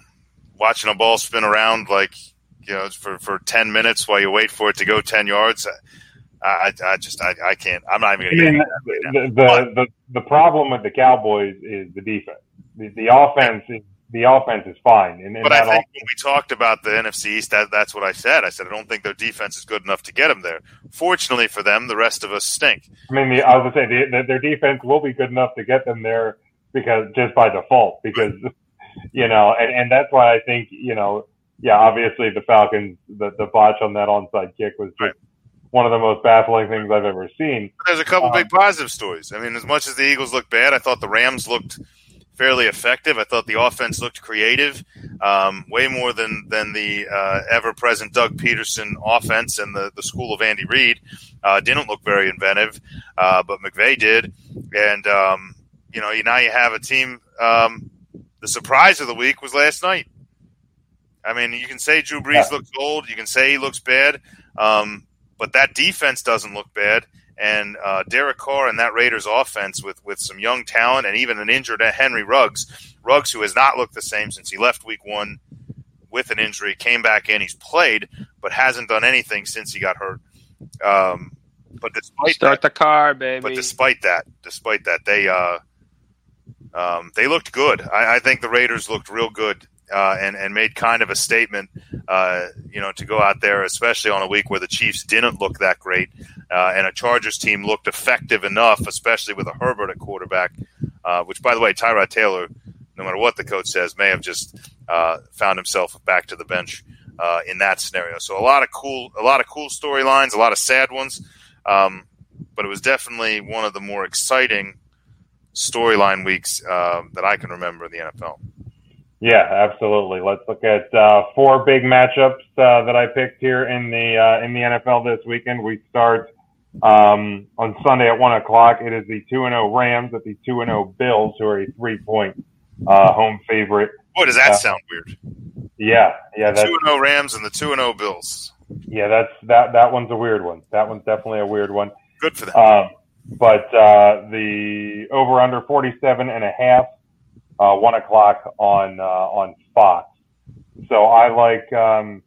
watching a ball spin around like, you know, for, for 10 minutes while you wait for it to go 10 yards, I, I just I, I can't. I'm not even going to get the, the, the the problem with the Cowboys is the defense. The, the offense is the offense is fine. And, and but I think offense, when we talked about the NFC East, that, that's what I said. I said I don't think their defense is good enough to get them there. Fortunately for them, the rest of us stink. I mean, the, I was going to say the, their defense will be good enough to get them there because just by default, because you know, and, and that's why I think you know, yeah, obviously the Falcons, the the botch on that onside kick was just. Right one of the most baffling things I've ever seen. There's a couple um, big positive stories. I mean, as much as the Eagles looked bad, I thought the Rams looked fairly effective. I thought the offense looked creative, um, way more than than the uh, ever present Doug Pederson offense and the the school of Andy Reid. Uh, didn't look very inventive, uh, but McVay did, and um, you know now you have a team. Um, the surprise of the week was last night. I mean, you can say Drew Brees yeah. looks old. You can say he looks bad. Um, but that defense doesn't look bad. And uh, Derek Carr and that Raiders offense with, with some young talent and even an injured Henry Ruggs, Ruggs who has not looked the same since he left Week One with an injury, came back in, he's played, but hasn't done anything since he got hurt. Um, but despite start that, the car, baby. But despite that, despite that, they uh, um, they looked good. I, I, think the Raiders looked real good uh, and and made kind of a statement, uh, you know, to go out there, especially on a week where the Chiefs didn't look that great, uh, and a Chargers team looked effective enough, especially with a Herbert at quarterback. Uh, which, by the way, Tyrod Taylor, no matter what the coach says, may have just uh, found himself back to the bench uh, in that scenario. So a lot of cool, a lot of cool storylines, a lot of sad ones, um, but it was definitely one of the more exciting storyline weeks that I can remember in the NFL. Yeah, absolutely. Let's look at uh, four big matchups uh, that I picked here in the uh, in the NFL this weekend. We start um, on Sunday at one o'clock. It is the two and zero oh Rams at the two and zero oh Bills, who are a three point uh, home favorite. Boy, does that uh, sound weird? Yeah, yeah. The two and zero oh Rams and the two and zero Bills. Yeah, that's that. That one's a weird one. That one's definitely a weird one. Good for them. Um, but uh, the over under 47 and a half uh, one o'clock on uh, on Fox. So I like, um,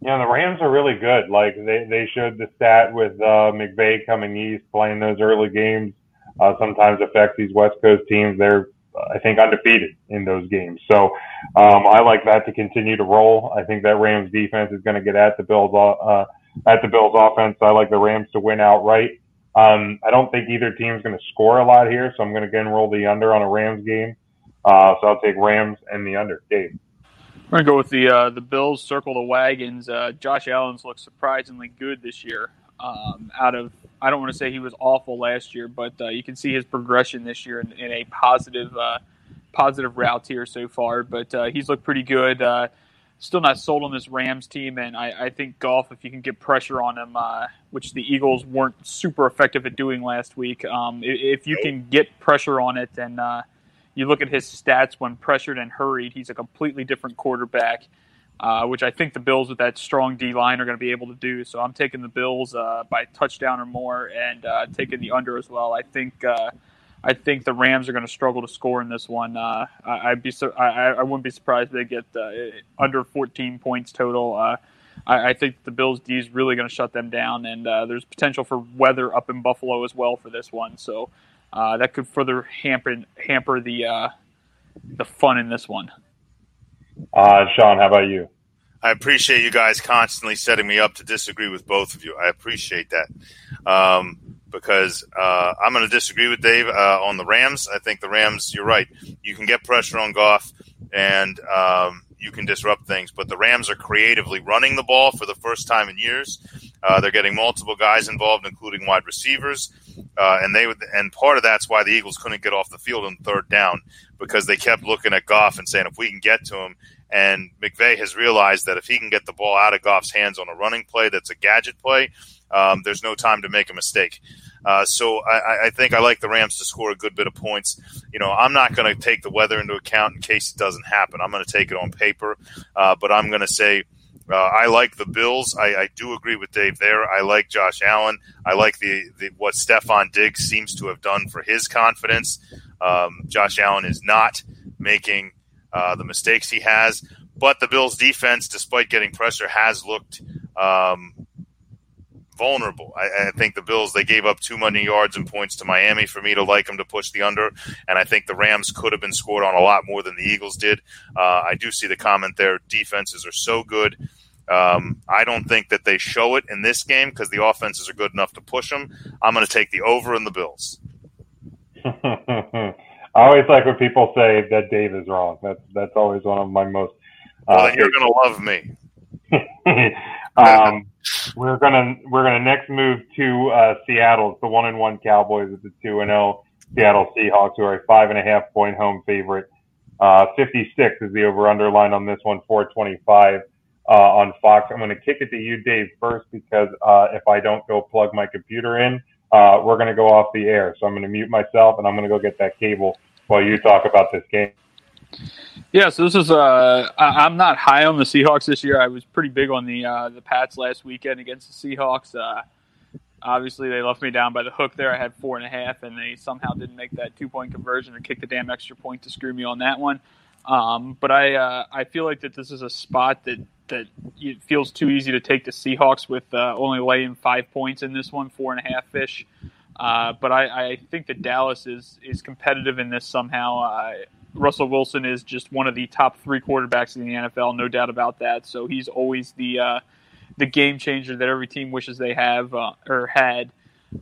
you know, the Rams are really good. Like they they showed the stat with uh, McVay coming east, playing those early games. Uh, sometimes affects these West Coast teams. They're I think undefeated in those games. So um, I like that to continue to roll. I think that Rams defense is going to get at the Bills uh, at the Bills offense. I like the Rams to win outright. Um, I don't think either team is going to score a lot here, so I'm going to again roll the under on a Rams game. Uh, so I'll take Rams and the under. Dave. We're gonna go with the uh, the Bills. Circle the wagons. Uh, Josh Allen's looked surprisingly good this year. Um, out of I don't want to say he was awful last year, but uh, you can see his progression this year in, in a positive uh, positive route here so far. But uh, he's looked pretty good. Uh, still not sold on this Rams team, and I, I think Goff, if you can get pressure on him, which the Eagles weren't super effective at doing last week, um, if, if you can get pressure on it, then you look at his stats when pressured and hurried, he's a completely different quarterback, uh, which I think the Bills with that strong D line are going to be able to do. So I'm taking the Bills uh, by touchdown or more, and uh, taking the under as well. I think uh, I think the Rams are going to struggle to score in this one. Uh, I, would be I, I wouldn't be surprised if they get uh, under 14 points total. I, I, think the Bills D is really going to shut them down, and there's potential for weather up in Buffalo as well for this one. So uh, that could further hamper hamper the uh, the fun in this one. Uh, Sean, how about you? I appreciate you guys constantly setting me up to disagree with both of you. I appreciate that um, because uh, I'm going to disagree with Dave uh, on the Rams. I think the Rams. You're right. You can get pressure on Goff, and um, you can disrupt things. But the Rams are creatively running the ball for the first time in years. Uh, they're getting multiple guys involved, including wide receivers, uh, and they would, and part of that's why the Eagles couldn't get off the field on third down because they kept looking at Goff and saying if we can get to him. And McVay has realized that if he can get the ball out of Goff's hands on a running play that's a gadget play, um, there's no time to make a mistake. Uh, so I, I, think I like the Rams to score a good bit of points. You know, I'm not going to take the weather into account in case it doesn't happen. I'm going to take it on paper, uh, but I'm going to say uh, I like the Bills. I, I, do agree with Dave there. I like Josh Allen. I like the, the what Stefon Diggs seems to have done for his confidence. Um, Josh Allen is not making uh, the mistakes he has, but the Bills' defense, despite getting pressure, has looked um, vulnerable. I, I, think the Bills they gave up too many yards and points to Miami for me to like them to push the under, and I think the Rams could have been scored on a lot more than the Eagles did. Uh, I do see the comment there: defenses are so good. Um, I don't think that they show it in this game because the offenses are good enough to push them. I'm going to take the over in the Bills. I always like when people say that Dave is wrong. That's that's always one of my most. Uh, well, you're going to love me. um, we're gonna we're gonna next move to uh, Seattle. It's the one and one Cowboys with the two and zero oh Seattle Seahawks, who are a five and a half point home favorite. Uh, 56 is the over under line on this one, 425 uh, on Fox. I'm going to kick it to you, Dave, first because uh, if I don't go plug my computer in, uh, we're going to go off the air. So I'm going to mute myself and I'm going to go get that cable while you talk about this game. Yeah, so this is uh, I'm not high on the Seahawks this year. I was pretty big on the uh, the Pats last weekend against the Seahawks. Uh, obviously, they left me down by the hook there. I had four and a half, and they somehow didn't make that two point conversion or kick the damn extra point to screw me on that one. Um, but I uh, I feel like that this is a spot that that it feels too easy to take the Seahawks with uh, only laying five points in this one, four and a half fish. Uh, but I, I, think that Dallas is is competitive in this somehow. Uh, Russell Wilson is just one of the top three quarterbacks in the NFL, no doubt about that. So he's always the uh, the game changer that every team wishes they have uh, or had.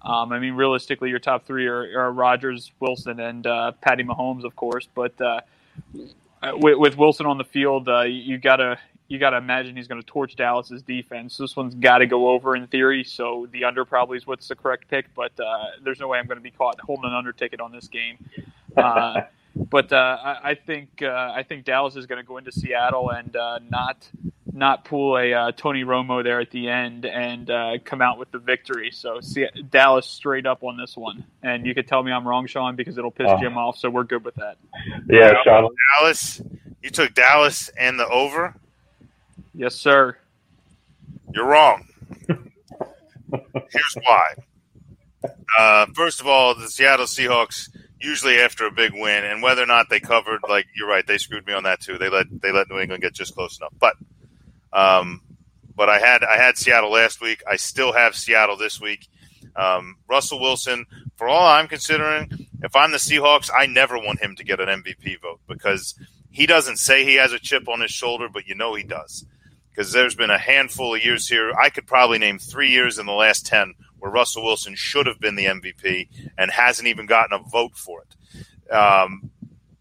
Um, I mean, realistically, your top three are, are Rodgers, Wilson, and uh, Patty Mahomes, of course. But uh, with, with, Wilson on the field, uh, you gotta you gotta imagine he's going to torch Dallas's defense. This one's got to go over in theory. So the under probably is what's the correct pick. But uh, there's no way I'm going to be caught holding an under ticket on this game. But uh, I, I, think uh, I think Dallas is going to go into Seattle and uh, not not pull a uh, Tony Romo there at the end and uh, come out with the victory. So see, Dallas straight up on this one, and you could tell me I'm wrong, Sean, because it'll piss Jim off. So we're good with that. Yeah, Sean. Dallas, you took Dallas and the over. Yes, sir. You're wrong. Here's why. Uh, first of all, the Seattle Seahawks usually after a big win, and whether or not they covered, like you're right, they screwed me on that too. They let they let New England get just close enough, but um, but I had I had Seattle last week. I still have Seattle this week. Um, Russell Wilson, for all I'm considering, if I'm the Seahawks, I never want him to get an MVP vote because he doesn't say he has a chip on his shoulder, but you know he does. Because there's been a handful of years here. I could probably name three years in the last 10 where Russell Wilson should have been the MVP and hasn't even gotten a vote for it. Um,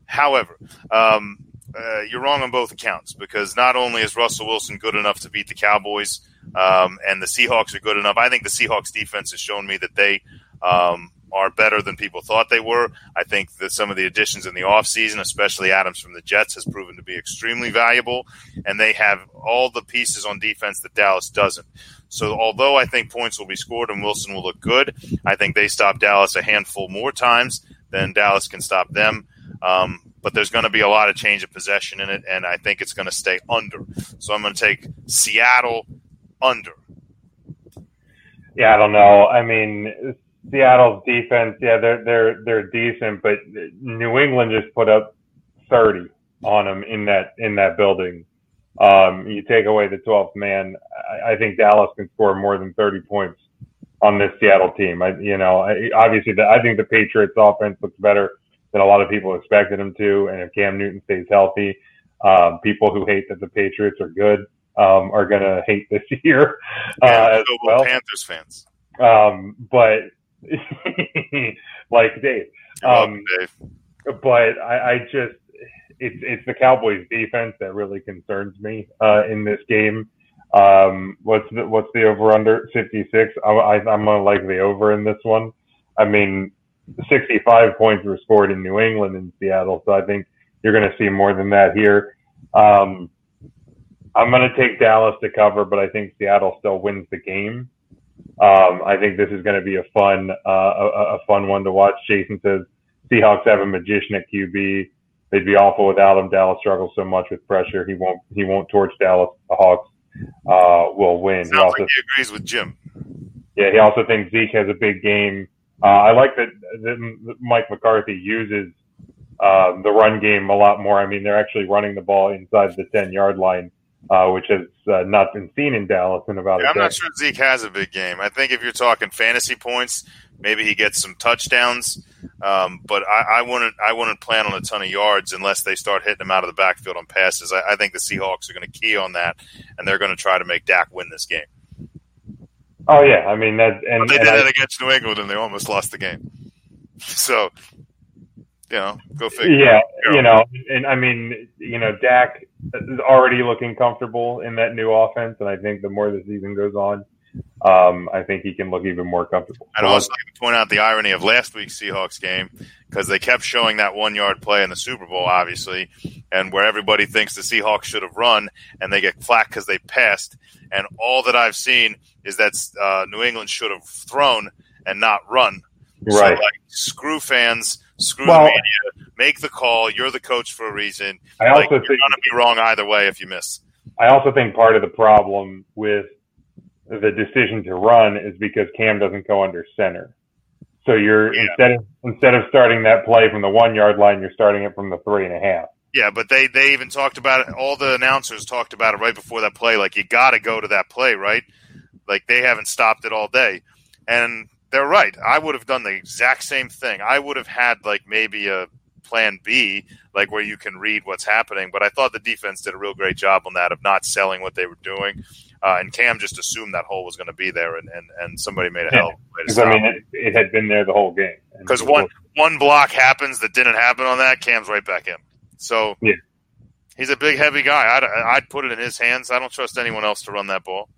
however, um, uh, you're wrong on both accounts because not only is Russell Wilson good enough to beat the Cowboys um, and the Seahawks are good enough, I think the Seahawks defense has shown me that they um, are better than people thought they were. I think that some of the additions in the offseason, especially Adams from the Jets, has proven to be extremely valuable, and they have all the pieces on defense that Dallas doesn't. So, although I think points will be scored and Wilson will look good, I think they stop Dallas a handful more times than Dallas can stop them. Um, but there's going to be a lot of change of possession in it, and I think it's going to stay under. So I'm going to take Seattle under. Yeah, I don't know. I mean, Seattle's defense, yeah, they're they're they're decent, but New England just put up 30 on them in that in that building. Um, you take away the 12th man, I, I think Dallas can score more than 30 points on this Seattle team. I, you know, I, obviously, the, I think the Patriots' offense looks better than a lot of people expected them to, and if Cam Newton stays healthy, um, people who hate that the Patriots are good um, are going to hate this year uh, as well. Panthers fans. Um, but like Dave. Um, Dave. But I, I just it's it's the Cowboys defense that really concerns me uh, in this game. Um, what's the what's the over under fifty six? I, I, I'm gonna like the over in this one. I mean, sixty five points were scored in New England and Seattle, so I think you're gonna see more than that here. Um, I'm gonna take Dallas to cover, but I think Seattle still wins the game. Um, I think this is going to be a fun, uh, a, a, fun one to watch. Jason says Seahawks have a magician at QB. They'd be awful without him. Dallas struggles so much with pressure. He won't, he won't torch Dallas. The Hawks, uh, will win. Sounds he also, like he agrees with Jim. Yeah. He also thinks Zeke has a big game. Uh, I like that, that Mike McCarthy uses, um, the run game a lot more. I mean, they're actually running the ball inside the 10 yard line uh, which has uh, not been seen in Dallas in about. Yeah, I'm not sure Zeke has a big game. I think if you're talking fantasy points, maybe he gets some touchdowns. Um, but I, I, wouldn't I wouldn't plan on a ton of yards unless they start hitting him out of the backfield on passes. I, I think the Seahawks are going to key on that, and they're going to try to make Dak win this game. Oh yeah, I mean that, and but they and did I, that against New England, and they almost lost the game. So you know, go figure. Yeah, you know, and I mean, you know, Dak is already looking comfortable in that new offense, and I think the more the season goes on, um, I think he can look even more comfortable. I'd also like to point out the irony of last week's Seahawks game because they kept showing that one yard play in the Super Bowl, obviously, and where everybody thinks the Seahawks should have run, and they get flack because they passed. And all that I've seen is that uh, New England should have thrown and not run. Right. So, like, screw fans Screw Well- the media. Make the call. You're the coach for a reason. I also like, you're think- going to be wrong either way if you miss. I also think part of the problem with the decision to run is because Cam doesn't go under center. So you're Yeah. instead of instead of starting that play from the one yard line, you're starting it from the three and a half. Yeah, but they they even talked about it. All the announcers talked about it right before that play. Like you got to go to that play, right? Like they haven't stopped it all day, and they're right. I would have done the exact same thing. I would have had like maybe a plan B, like where you can read what's happening. But I thought the defense did a real great job on that of not selling what they were doing. Uh, and Cam just assumed that hole was going to be there, and, and, and somebody made a hell way to Because I mean, it, it had been there the whole game. Because one was- one block happens that didn't happen on that, Cam's right back in. So Yeah. he's a big, heavy guy. I'd, I'd put it in his hands. I don't trust anyone else to run that ball.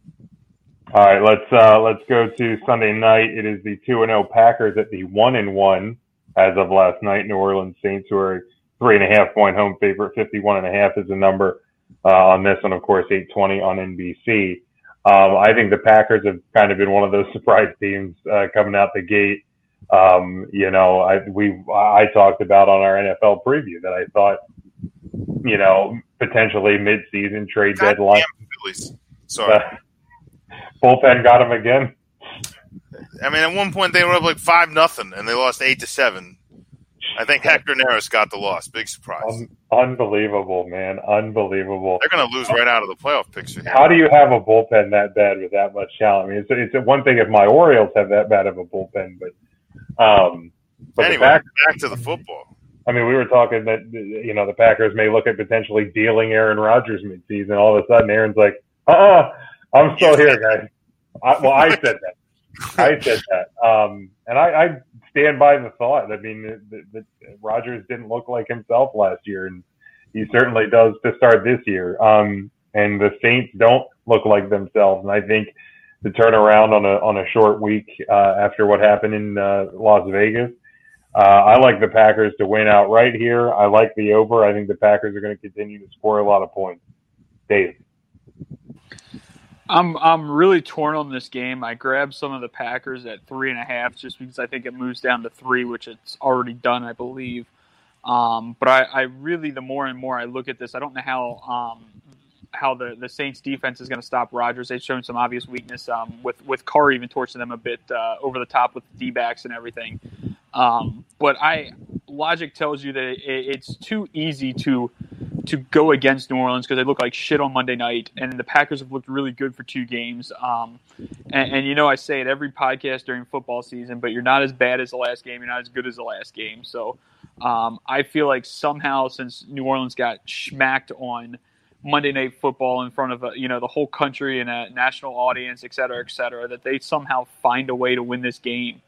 All right, let's uh, let's go to Sunday night. It is the two and zero Packers at the one and one as of last night. New Orleans Saints who are three and a half point home favorite. Fifty one and a half is the number uh, on this one. Of course, eight twenty on NBC. Um, I think the Packers have kind of been one of those surprise teams uh, coming out the gate. Um, you know, I we I talked about on our NFL preview that I thought, you know, potentially mid season trade deadline. Goddamn Phillies. Sorry. Bullpen got him again. I mean, at one point they were up like five nothing, and they lost eight to seven. I think Hector Neris got the loss. Big surprise. Un- unbelievable, man. Unbelievable. They're going to lose right out of the playoff picture. Here. How do you have a bullpen that bad with that much talent? I mean, it's, it's one thing if my Orioles have that bad of a bullpen, but um, but anyway, Pack, back to the football. I mean, we were talking that you know the Packers may look at potentially dealing Aaron Rodgers midseason. All of a sudden, Aaron's like, "Uh, uh-uh, I'm still here, guys." I, well, I said that. I said that, um, and I, I stand by the thought. I mean, that, that Rodgers didn't look like himself last year, and he certainly does to start this year. Um, and the Saints don't look like themselves, and I think the turnaround on a on a short week uh, after what happened in uh, Las Vegas. Uh, I like the Packers to win out right here. I like the over. I think the Packers are going to continue to score a lot of points. Dave. I'm I'm really torn on this game. I grabbed some of the Packers at three and a half just because I think it moves down to three, which it's already done, I believe. Um, but I, I, really, the more and more I look at this, I don't know how um, how the, the Saints defense is going to stop Rodgers. They've shown some obvious weakness um, with with Carr even torching them a bit uh, over the top with the D backs and everything. Um, but I logic tells you that it, it's too easy to to go against New Orleans because they look like shit on Monday night, and the Packers have looked really good for two games. Um, and, and, you know, I say it every podcast during football season, but you're not as bad as the last game. You're not as good as the last game. So um, I feel like somehow, since New Orleans got smacked on Monday Night Football in front of a, you know the whole country and a national audience, et cetera, et cetera, that they somehow find a way to win this game.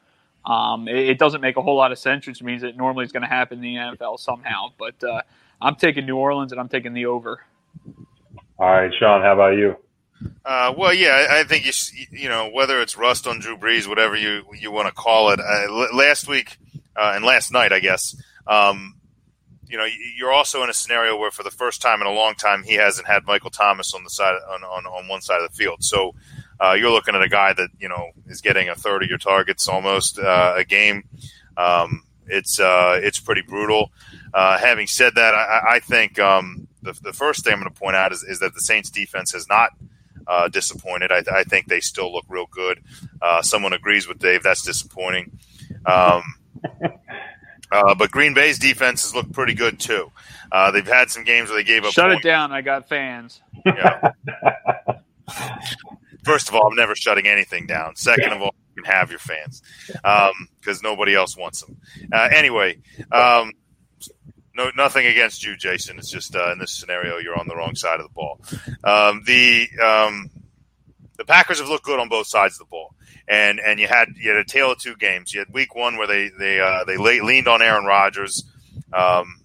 Um, it, it, doesn't make a whole lot of sense, which means it normally is going to happen in the NFL somehow. But uh, I'm taking New Orleans and I'm taking the over. All right, Sean, how about you? Uh, well, yeah, I think you you know whether it's rust on Drew Brees, whatever you you want to call it. Uh, last week uh, and last night, I guess. Um, you know, you're also in a scenario where for the first time in a long time he hasn't had Michael Thomas on the side on on, on one side of the field. So uh, you're looking at a guy that you know is getting a third of your targets almost uh, a game. Um, it's uh, it's pretty brutal. Uh, having said that, I, I think um, the, the first thing I'm going to point out is, is that the Saints defense has not uh, disappointed. I, I, think they still look real good. Uh, someone agrees with Dave. That's disappointing. Um, uh, but Green Bay's defense has looked pretty good too. Uh, they've had some games where they gave up. Shut points. it down! I got fans. Yeah. First of all, I'm never shutting anything down. Second of all, can have your fans because um, nobody else wants them. Uh, anyway, um, no, nothing against you, Jason. It's just uh, in this scenario, you're on the wrong side of the ball. Um, the um, the Packers have looked good on both sides of the ball and and you had you had a tale of two games. You had week one where they they uh, they leaned on Aaron Rodgers. Um,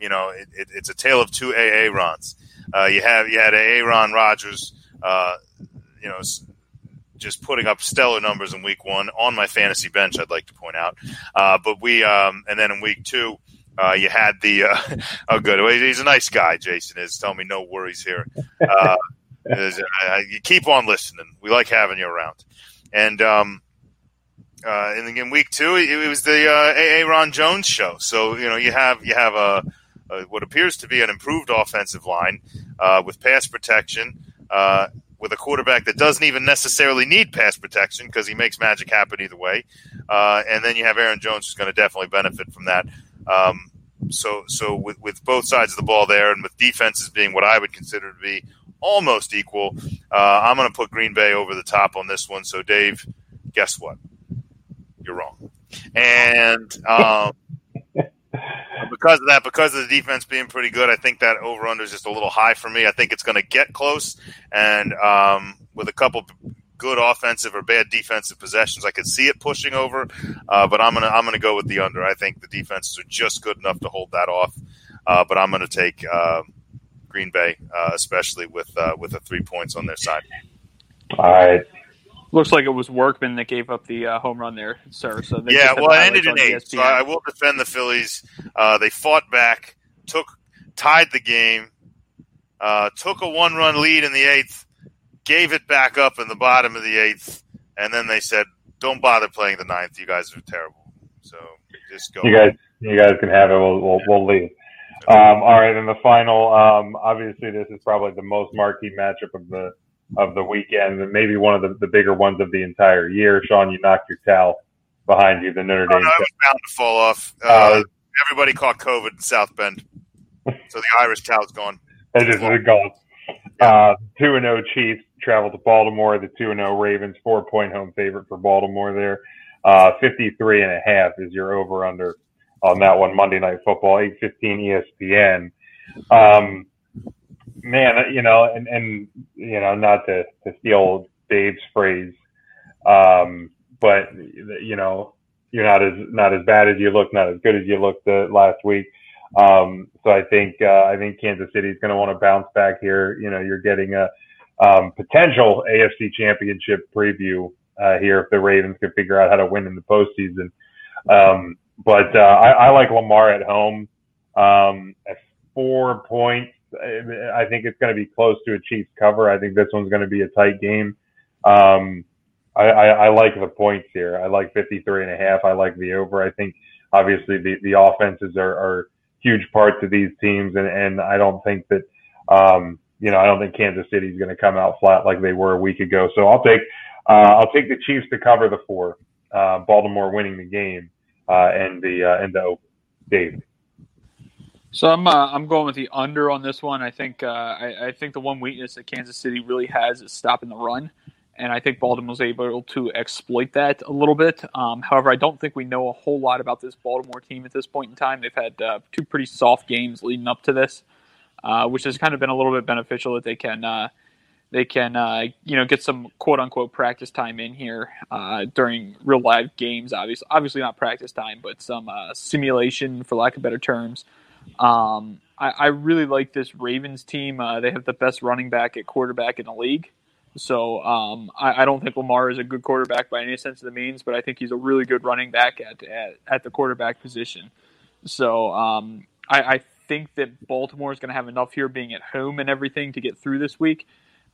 you know, it, it, it's a tale of two Aarons. Uh, you have you had Aaron Rodgers. Uh, you know, just putting up stellar numbers in week one on my fantasy bench. I'd like to point out, uh, but we um, and then in week two. Uh, you had the uh, oh good he's a nice guy Jason is tell me no worries here uh, you keep on listening we like having you around and um, uh, and in week two, it, it was the uh, Aaron Ron Jones show. So you know you have you have a, a what appears to be an improved offensive line uh, with pass protection. With a quarterback that doesn't even necessarily need pass protection because he makes magic happen either way, uh, and then you have Aaron Jones who's going to definitely benefit from that. Um, so, so with, with both sides of the ball there, and with defenses being what I would consider to be almost equal. Uh, I'm going to put Green Bay over the top on this one. So, Dave, guess what? You're wrong. And um, because of that, because of the defense being pretty good, I think that over under is just a little high for me. I think it's going to get close. And um, with a couple good offensive or bad defensive possessions, I could see it pushing over. Uh, but I'm gonna I'm gonna go with the under. I think the defenses are just good enough to hold that off. Uh, but I'm going to take uh, Green Bay, uh, especially with uh, with the three points on their side. All right. Looks like it was Workman that gave up the uh, home run there, sir. So yeah, well, it ended in eight. ESPN. So I will defend the Phillies. Uh, they fought back, took tied the game, uh, took a one-run lead in the eighth, gave it back up in the bottom of the eighth, and then they said, "Don't bother playing the ninth. You guys are terrible." So just go. You guys, you guys can have it. We'll we'll, we'll leave. Um, all right, and the final. Um, obviously, this is probably the most marquee matchup of the of the weekend, and maybe one of the, the bigger ones of the entire year. Sean, you knocked your towel behind you. The Notre Dame. Oh, no, was bound to fall off. Uh, everybody caught COVID in South Bend, so the Irish cow's gone. It is a gone. Uh, two and zero Chiefs travel to Baltimore. The two and zero Ravens, four point home favorite for Baltimore. There, uh, 53 and a half is your over under on that one. Monday Night Football, eight fifteen ESPN. Um, man, you know, and and you know, not to to steal Dave's phrase, um, but you know, you're not as not as bad as you look, not as good as you looked uh, last week. Um, so I think uh, I think Kansas City is going to want to bounce back here. You know, you're getting a um, potential AFC Championship preview uh, here if the Ravens can figure out how to win in the postseason. Um, but uh, I, I like Lamar at home um, at four points. I think it's going to be close to a Chiefs cover. I think this one's going to be a tight game. Um, I, I, I like the points here. I like 53 and a half. I like the over. I think obviously the, the offenses are, are huge parts of these teams. And, and I don't think that, um, you know, I don't think Kansas City is going to come out flat like they were a week ago. So I'll take, uh, I'll take the Chiefs to cover the four, uh, Baltimore winning the game, uh, and the, uh, and the. Dave. So I'm uh, I'm going with the under on this one. I think uh, I, I, think the one weakness that Kansas City really has is stopping the run, and I think Baltimore's able to exploit that a little bit. Um, however, I don't think we know a whole lot about this Baltimore team at this point in time. They've had uh, two pretty soft games leading up to this, uh, which has kind of been a little bit beneficial that they can uh, they can uh, you know get some quote unquote practice time in here during real live games. Obviously, obviously not practice time, but some simulation, for lack of better terms. Um, I, I, really like this Ravens team. Uh, they have the best running back at quarterback in the league. So um, I, I, don't think Lamar is a good quarterback by any sense of the means, but I think he's a really good running back at at, at the quarterback position. So um, I, I, think that Baltimore is going to have enough here, being at home and everything, to get through this week.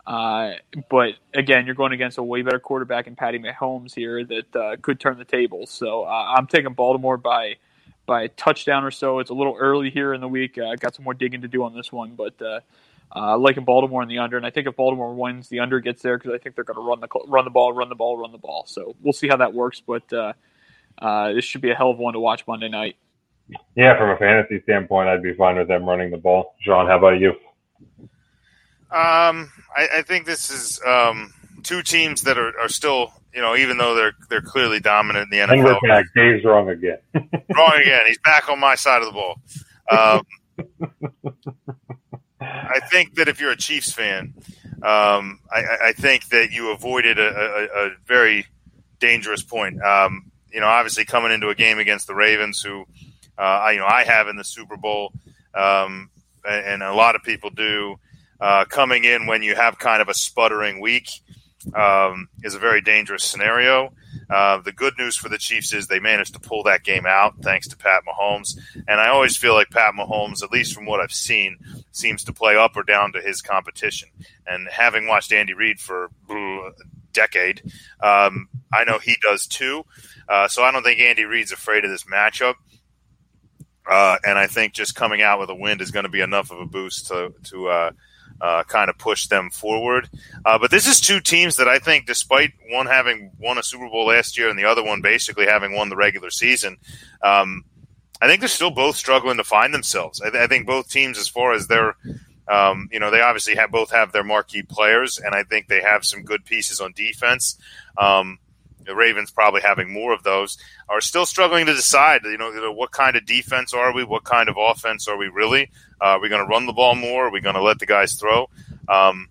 Uh, but again, you're going against a way better quarterback in Patty Mahomes here that uh, could turn the table. So uh, I'm taking Baltimore by by a touchdown or so. It's a little early here in the week. I uh, got some more digging to do on this one, but uh, uh, liking Baltimore in the under, and I think if Baltimore wins, the under gets there because I think they're going to run the run the ball, run the ball, run the ball. So we'll see how that works, but uh, uh, this should be a hell of one to watch Monday night. Yeah, from a fantasy standpoint, I'd be fine with them running the ball. Sean, how about you? Um, I, I think this is um, two teams that are, are still you know, even though they're they're clearly dominant in the NFL. And we're back. Dave's wrong again. wrong again. He's back on my side of the ball. Um, I think that if you're a Chiefs fan, um, I, I, think that you avoided a, a, a very dangerous point. Um, you know, obviously coming into a game against the Ravens, who uh, I, you know I have in the Super Bowl, um, and, and, a lot of people do. Uh, coming in when you have kind of a sputtering week, um, is a very dangerous scenario. Uh, the good news for the Chiefs is they managed to pull that game out thanks to Pat Mahomes. And I always feel like Pat Mahomes, at least from what I've seen, seems to play up or down to his competition. And having watched Andy Reid for a decade, um, I know he does too. Uh, so I don't think Andy Reid's afraid of this matchup. Uh, and I think just coming out with a win is going to be enough of a boost to to uh, kind of push them forward. Uh, but this is two teams that I think, despite one having won a Super Bowl last year and the other one basically having won the regular season, um, I think they're still both struggling to find themselves. I, th- I think both teams, as far as their um, you know, they obviously have both have their marquee players, and I think they have some good pieces on defense. Um, the Ravens probably having more of those are still struggling to decide. You know, what kind of defense are we? What kind of offense are we really? Uh, are we going to run the ball more? Are we going to let the guys throw? Um,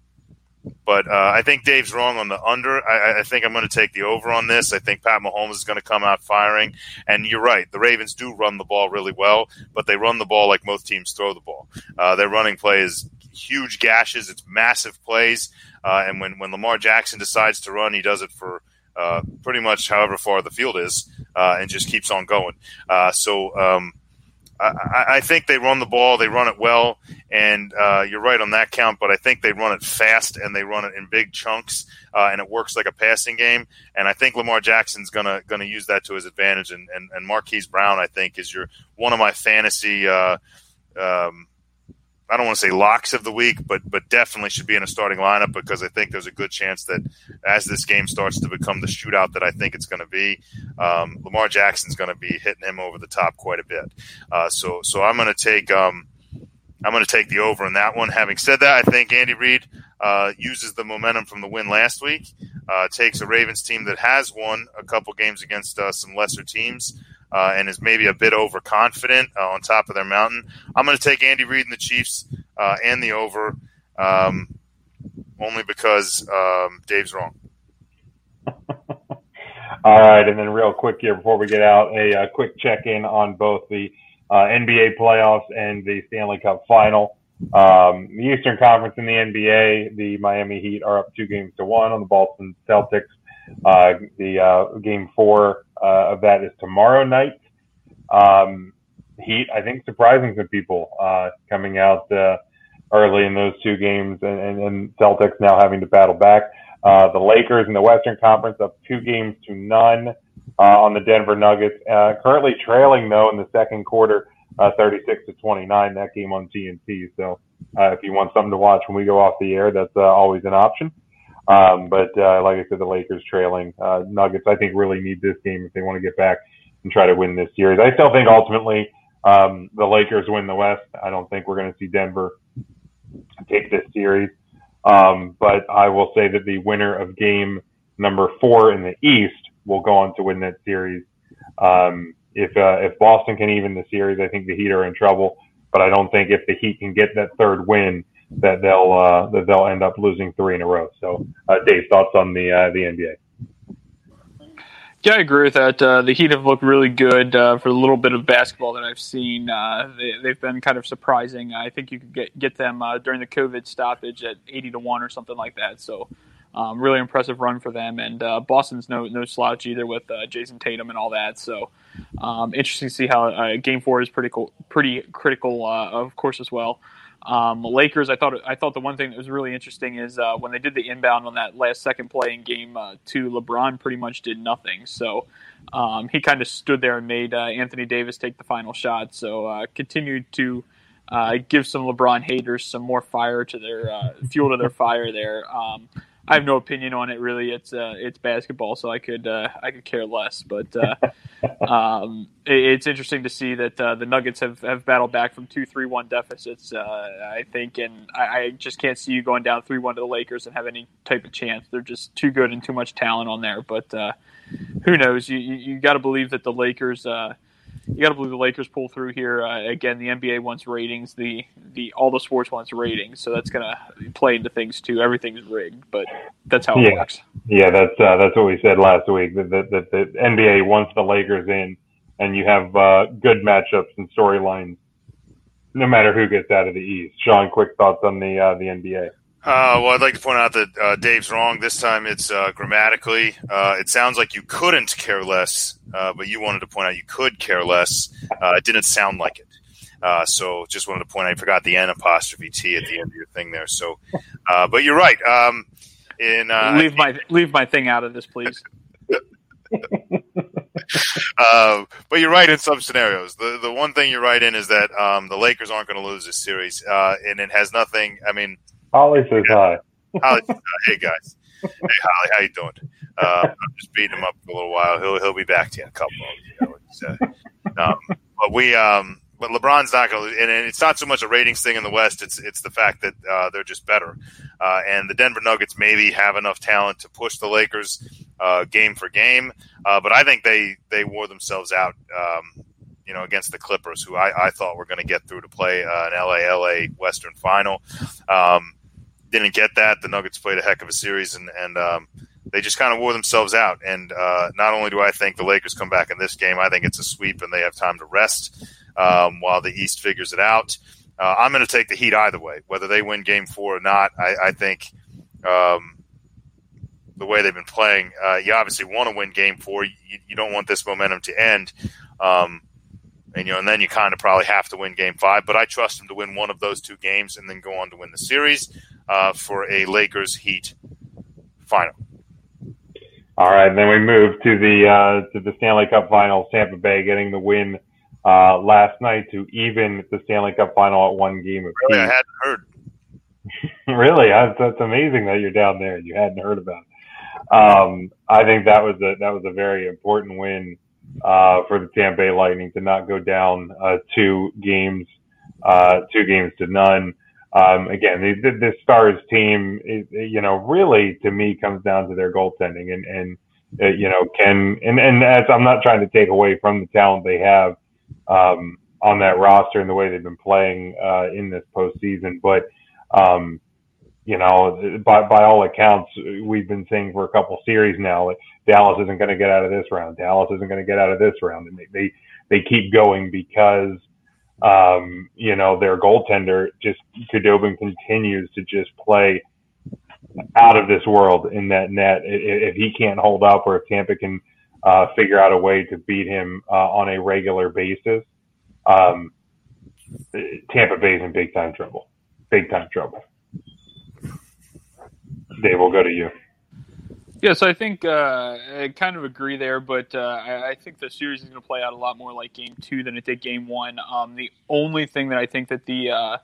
but uh, I think Dave's wrong on the under. I, I think I'm going to take the over on this. I think Pat Mahomes is going to come out firing. And you're right, the Ravens do run the ball really well, but they run the ball like most teams throw the ball. Uh, their running play is huge gashes. It's massive plays. Uh, and when, when Lamar Jackson decides to run, he does it for uh, pretty much however far the field is, uh, and just keeps on going. Uh, so um, I, I, think they run the ball, they run it well, and uh, you're right on that count. But I think they run it fast and they run it in big chunks, uh, and it works like a passing game. And I think Lamar Jackson's gonna gonna use that to his advantage. And, and, and Marquise Brown, I think, is your one of my fantasy. Um, I don't want to say locks of the week, but but definitely should be in a starting lineup because I think there's a good chance that as this game starts to become the shootout that I think it's going to be, um, Lamar Jackson's going to be hitting him over the top quite a bit. Uh, so so I'm going to take um, I'm going to take the over in that one. Having said that, I think Andy Reid uh, uses the momentum from the win last week, uh, takes a Ravens team that has won a couple games against uh, some lesser teams uh, and is maybe a bit overconfident uh, on top of their mountain. I'm going to take Andy Reid and the Chiefs uh, and the over, um, only because um, Dave's wrong. All right, and then real quick here before we get out, a, a quick check in on both the uh, NBA playoffs and the Stanley Cup final. Um, the Eastern Conference in the NBA, the Miami Heat are up two games to one on the Boston Celtics. Uh, the uh, game four uh, of that is tomorrow night. Um, Heat, I think, surprising some people uh, coming out uh, early in those two games, and, and, and Celtics now having to battle back. Uh, the Lakers in the Western Conference up two games to none on the Denver Nuggets. Currently trailing though in the second quarter, uh, 36 to 29. That game on TNT. So if you want something to watch when we go off the air, that's always an option. Um, but uh, like I said, the Lakers trailing uh, Nuggets. I think really need this game if they want to get back and try to win this series. I still think ultimately um, the Lakers win the West. I don't think we're going to see Denver take this series. Um, but I will say that the winner of game number four in the East will go on to win that series. Um, if uh, if Boston can even the series, I think the Heat are in trouble. But I don't think if the Heat can get that third win, that they'll uh, that they'll end up losing three in a row. So, uh, Dave, thoughts on the uh, the NBA? Yeah, I agree with that. Uh, the Heat have looked really good uh, for the little bit of basketball that I've seen. Uh, they, have been kind of surprising. I think you could get get them uh, during the COVID stoppage at eighty to one or something like that. So, um, really impressive run for them. And uh, Boston's no no slouch either with uh, Jayson Tatum and all that. So, um, interesting to see how Game Four is pretty cool, pretty critical, of course, as well. Um, Lakers, I thought I thought the one thing that was really interesting is uh, when they did the inbound on that last second play in game uh, two, LeBron pretty much did nothing. So um, he kind of stood there and made uh, Anthony Davis take the final shot. So uh, continued to uh, give some LeBron haters some more fire to their uh, fuel to their fire there. Um, I have no opinion on it really. It's uh, it's basketball, so I could uh, I could care less. But uh, um, it, it's interesting to see that uh, the Nuggets have, have battled back from two three one deficits. Uh, I think, and I, I, just can't see you going down three one to the Lakers and have any type of chance. They're just too good and too much talent on there. But uh, who knows? You you, you got to believe that the Lakers you got to believe the Lakers pull through here. Uh, again, the NBA wants ratings. The the all the sports wants ratings, so that's going to play into things too. Everything's rigged, but that's how it yeah. works. Yeah, that's uh, that's what we said last week. That, that, that the NBA wants the Lakers in, and you have uh, good matchups and storylines, no matter who gets out of the East. Sean, quick thoughts on the uh, the NBA. Uh, well, I'd like to point out that uh, Dave's wrong. This time it's uh, grammatically. Uh, it sounds like you couldn't care less, uh, but you wanted to point out you could care less. Uh, it didn't sound like it. so just wanted to point out, I forgot the N apostrophe T at the end of your thing there. So, but you're right. Um, in, leave my leave my thing out of this, please. uh, but you're right in some scenarios. The the one thing you're right in is that um, the Lakers aren't going to lose this series, uh, and it has nothing. I mean, Holly says hi. Holly, uh, hey guys, hey Holly, how you doing? Uh, I'm just beating him up for a little while. He'll he'll be back to you in a couple. Of, you know, um, but we um, but LeBron's not going to, and it's not so much a ratings thing in the West. It's it's the fact that uh, they're just better, uh, and the Denver Nuggets maybe have enough talent to push the Lakers uh, game for game. Uh, but I think they they wore themselves out. Um, you know, against the Clippers, who I, I thought were going to get through to play uh, an LA LA Western Final. Um, didn't get that. The Nuggets played a heck of a series, and and um, they just kind of wore themselves out. And uh, not only do I think the Lakers come back in this game, I think it's a sweep, and they have time to rest um, while the East figures it out. Uh, I'm going to take the Heat either way, whether they win Game Four or not. I, I think um, the way they've been playing, uh, you obviously want to win Game Four. You, you, don't want this momentum to end. Um, and you know, and then you kind of probably have to win Game Five. But I trust them to win one of those two games and then go on to win the series uh, for a Lakers Heat final. All right, then we move to the uh, to the Stanley Cup Finals. Tampa Bay getting the win uh, last night to even the Stanley Cup final at one game of Really, I hadn't heard. really, that's, that's amazing that you're down there and you hadn't heard about it. Um, I think that was a that was a very important win uh, for the Tampa Bay Lightning to not go down uh, two games, uh, two games to none. Um, again, the, the, Stars team, is, you know, really to me comes down to their goaltending and and uh, you know can and and as I'm not trying to take away from the talent they have um, on that roster and the way they've been playing uh, in this postseason, but um, you know, by by all accounts, we've been saying for a couple series now that Dallas isn't going to get out of this round. Dallas isn't going to get out of this round, and they they, they keep going because um, you know their goaltender just Khudobin continues to just play out of this world in that net. If he can't hold up, or if Tampa can uh, figure out a way to beat him uh, on a regular basis, um, Tampa Bay's in big time trouble. Big time trouble. Dave, we'll go to you. Yes, I think uh, I kind of agree there, but uh, I, I, think the series is going to play out a lot more like Game Two than it did Game One. Um, the only thing that I think that the uh,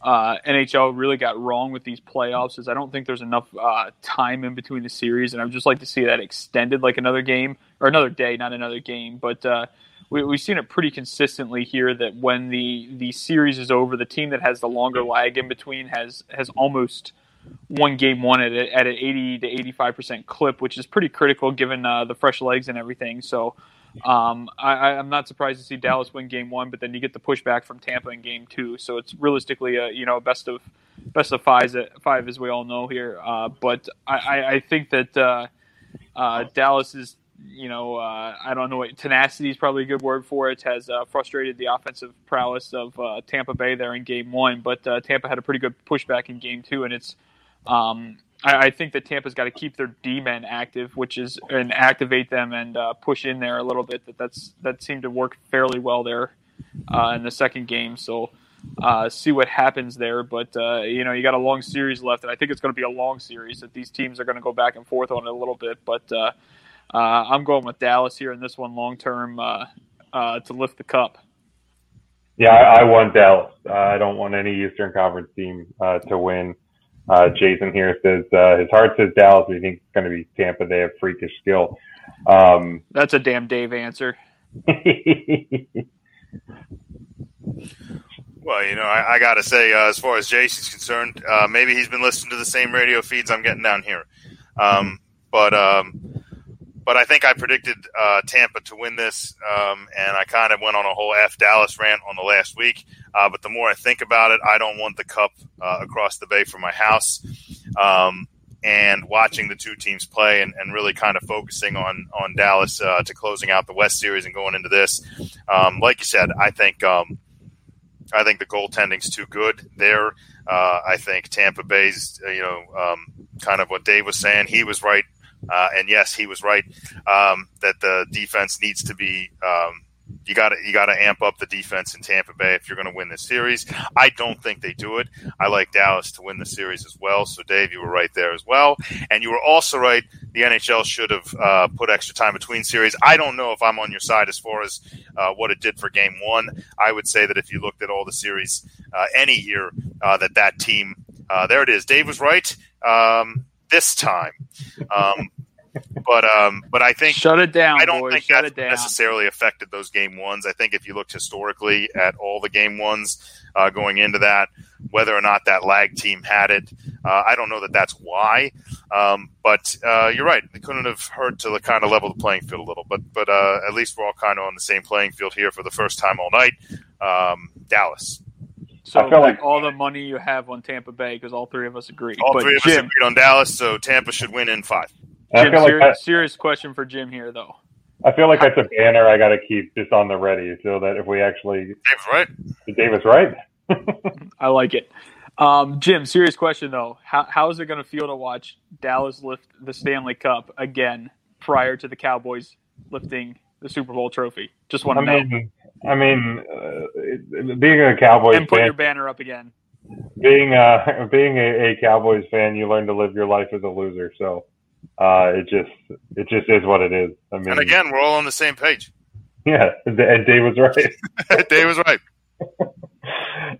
uh NHL really got wrong with these playoffs is I don't think there's enough uh, time in between the series, and I'd just like to see that extended, like another game or another day, not another game. But uh, we, have seen it pretty consistently here that when the the series is over, the team that has the longer lag in between has has almost one game one at, at an 80 to 85 percent clip, which is pretty critical given uh, the fresh legs and everything. So um, I, am not surprised to see Dallas win game one, but then you get the pushback from Tampa in game two. So it's realistically a you know best of best of five, five as we all know here. Uh, but I, I, think that uh, uh, Dallas is you know, uh, I don't know what tenacity is probably a good word for it. Has uh, frustrated the offensive prowess of uh, Tampa Bay there in Game One, but uh, Tampa had a pretty good pushback in Game Two, and it's. Um, I, I, think that Tampa's got to keep their D men active, which is and activate them and uh, push in there a little bit. That that's that seemed to work fairly well there uh, in the second game. So. see what happens there, but you know you got a long series left, and I think it's going to be a long series. That these teams are going to go back and forth on it a little bit, but uh, I'm going with Dallas here in this one long term uh, uh, to lift the cup. Yeah, I, I want Dallas. I don't want any Eastern Conference team to win. Uh, Jason here says uh, his heart says Dallas, but he thinks it's going to be Tampa. They have freakish skill. Um, That's a damn Dave answer. well, you know, I, I got to say, uh, as far as Jason's concerned, maybe he's been listening to the same radio feeds I'm getting down here. Um, but um, but I think I predicted uh, Tampa to win this, um, and I kind of went on a whole F Dallas rant on the last week. Uh, but the more I think about it, I don't want the cup uh, across the bay from my house. Um, and watching the two teams play and, and really kind of focusing on on Dallas uh, to closing out the West Series and going into this, um, like you said, I think um, I think the goaltending's too good there. Uh, I think Tampa Bay's, you know, um, kind of what Dave was saying. He was right uh, and yes, he was right um, that the defense needs to be. Um, you got to you got to amp up the defense in Tampa Bay if you're going to win this series. I don't think they do it. I like Dallas to win the series as well. So Dave, you were right there as well, and you were also right. The NHL should have uh, put extra time between series. I don't know if I'm on your side as far as uh, what it did for Game One. I would say that if you looked at all the series uh, any year, uh, that that team. Uh, there it is. Dave was right. Um, this time. Um, but um, but I think shut it down. I don't boys, think that necessarily affected those game ones. I think if you looked historically at all the game ones uh, going into that, whether or not that lag team had it, uh, I don't know that that's why. Um, but uh, you're right; it couldn't have hurt to the kind of level the playing field a little. But but uh, at least we're all kind of on the same playing field here for the first time all night. Um, Dallas. So I feel like all the money you have on Tampa Bay because all three of us agree. All but three of Jim, us agreed on Dallas, so Tampa should win in five. Jim, serious, like serious question for Jim here, though. I feel like that's a banner I got to keep just on the ready, so that if we actually Dave's right, Davis right. I like it. Um, Jim, serious question though. How how is it going to feel to watch Dallas lift the Stanley Cup again prior to the Cowboys lifting the Super Bowl trophy? Just want to I know. Mean, I mean, uh, being a Cowboys and put fan, your banner up again. Being uh, being a, a, Cowboys fan, you learn to live your life as a loser. So uh, it just it just is what it is. I mean, and again, we're all on the same page. Yeah, and Dave was right. Dave was right.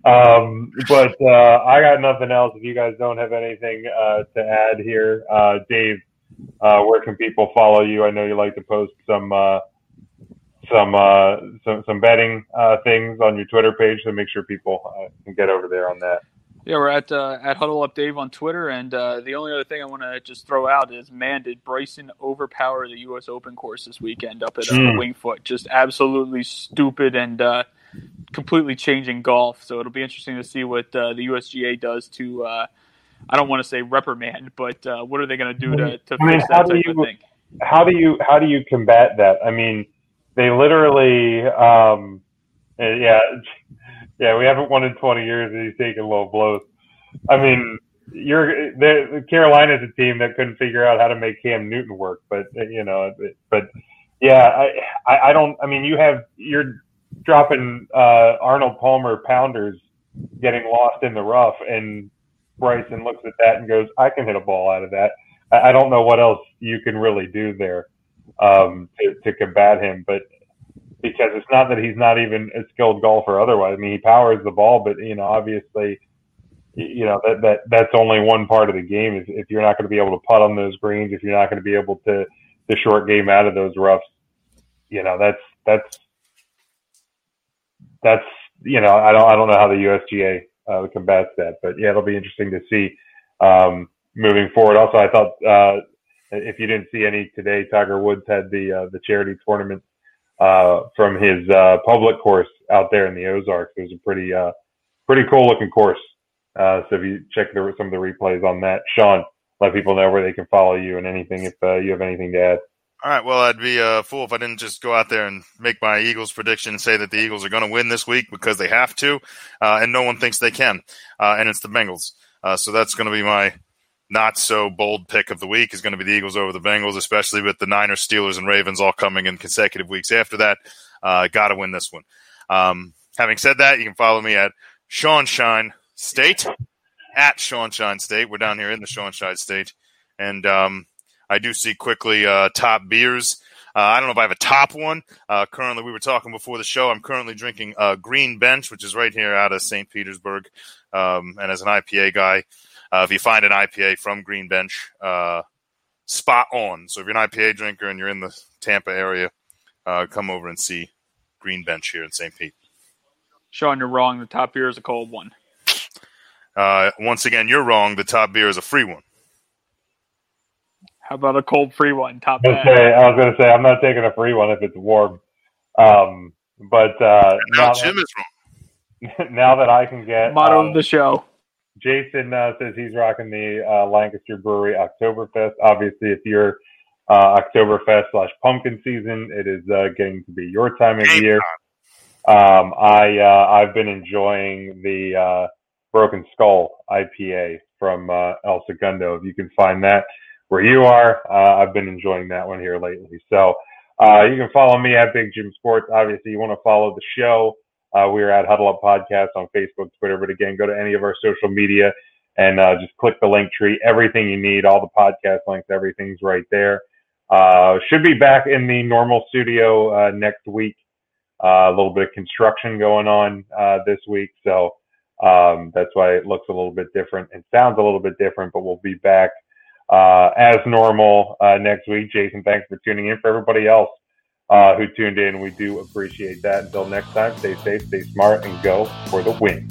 um, but uh, I got nothing else. If you guys don't have anything uh, to add here, uh, Dave, uh, where can people follow you? I know you like to post some uh, some uh, some some betting things on your Twitter page, so make sure people can get over there on that. Yeah, we're at uh, at Huddle Up Dave on Twitter, and uh, the only other thing I want to just throw out is, man, did Bryson overpower the U.S. Open course this weekend up at uh, mm. Winged Foot? Just absolutely stupid and uh, completely changing golf. So it'll be interesting to see what uh, the USGA does to. Uh, I don't want to say reprimand, but what are they going to do to, to I mean, fix that type you, of thing? How do you how do you combat that? I mean, they literally, um, yeah yeah, we haven't won in 20 years, and he's taking low blows. I mean, you're the Carolina's a team that couldn't figure out how to make Cam Newton work, but you know, but yeah, I, I, I don't. I mean, you have you're dropping uh, Arnold Palmer pounders, getting lost in the rough, and Bryson looks at that and goes, "I can hit a ball out of that." I, I don't know what else you can really do there um, to, to combat him, but because it's not that he's not even a skilled golfer otherwise. I mean, he powers the ball, but you know, obviously, you know that that that's only one part of the game. If, if you're not going to be able to putt on those greens, if you're not going to be able to the short game out of those roughs, you know, that's that's that's you know, I don't I don't know how the USGA uh, combats that, but yeah, it'll be interesting to see um, moving forward. Also, I thought uh, if you didn't see any today, Tiger Woods had the uh, the charity tournament uh, from his uh, public course out there in the Ozarks. It was a pretty uh, pretty cool looking course. Uh, so if you check the, some of the replays on that, Sean, let people know where they can follow you and anything if you have anything to add. All right. Well, I'd be a fool if I didn't just go out there and make my Eagles prediction and say that the Eagles are going to win this week because they have to, uh, and no one thinks they can, uh, and it's the Bengals. Uh, so that's going to be my not so bold pick of the week is going to be the Eagles over the Bengals, especially with the Niners, Steelers, and Ravens all coming in consecutive weeks after that. Uh, Got to win this one. Um, having said that, you can follow me at Sean Shine State at Sean Shine State. We're down here in the Sean Shine State, and um, I do see quickly uh, top beers. Uh, I don't know if I have a top one. Uh, currently, we were talking before the show. I'm currently drinking uh, Green Bench, which is right here out of St. Petersburg. Um, and as an IPA guy, uh, if you find an IPA from Green Bench, uh, spot on. So if you're an IPA drinker and you're in the Tampa area, uh, come over and see Green Bench here in St. Pete. Sean, you're wrong. The top beer is a cold one. Uh, once again, you're wrong. The top beer is a free one. How about a cold free one? Top I was, say, I was going to say I'm not taking a free one if it's warm. Um, but uh, now, now Jim that, is wrong. Now that I can get motto um, of the show. Jason uh, says he's rocking the uh, Lancaster Brewery Oktoberfest. Obviously, if you're uh, Oktoberfest slash pumpkin season, it is uh, getting to be your time of year. Um, I uh, I've been enjoying the uh, Broken Skull IPA from El Segundo. If you can find that where you are, I've been enjoying that one here lately. So you can follow me at Big Jim Sports. Obviously, you want to follow the show. Uh, we are at Huddle Up Podcast on Facebook, Twitter. But again, go to any of our social media and uh, just click the link tree. Everything you need, all the podcast links, everything's right there. Uh, should be back in the normal studio uh, next week. Uh, a little bit of construction going on uh, this week, so um, that's why it looks a little bit different. It sounds a little bit different, but we'll be back as normal next week. Jason, thanks for tuning in. For everybody else, uh, who tuned in. We do appreciate that. Until next time, stay safe, stay smart, and go for the win.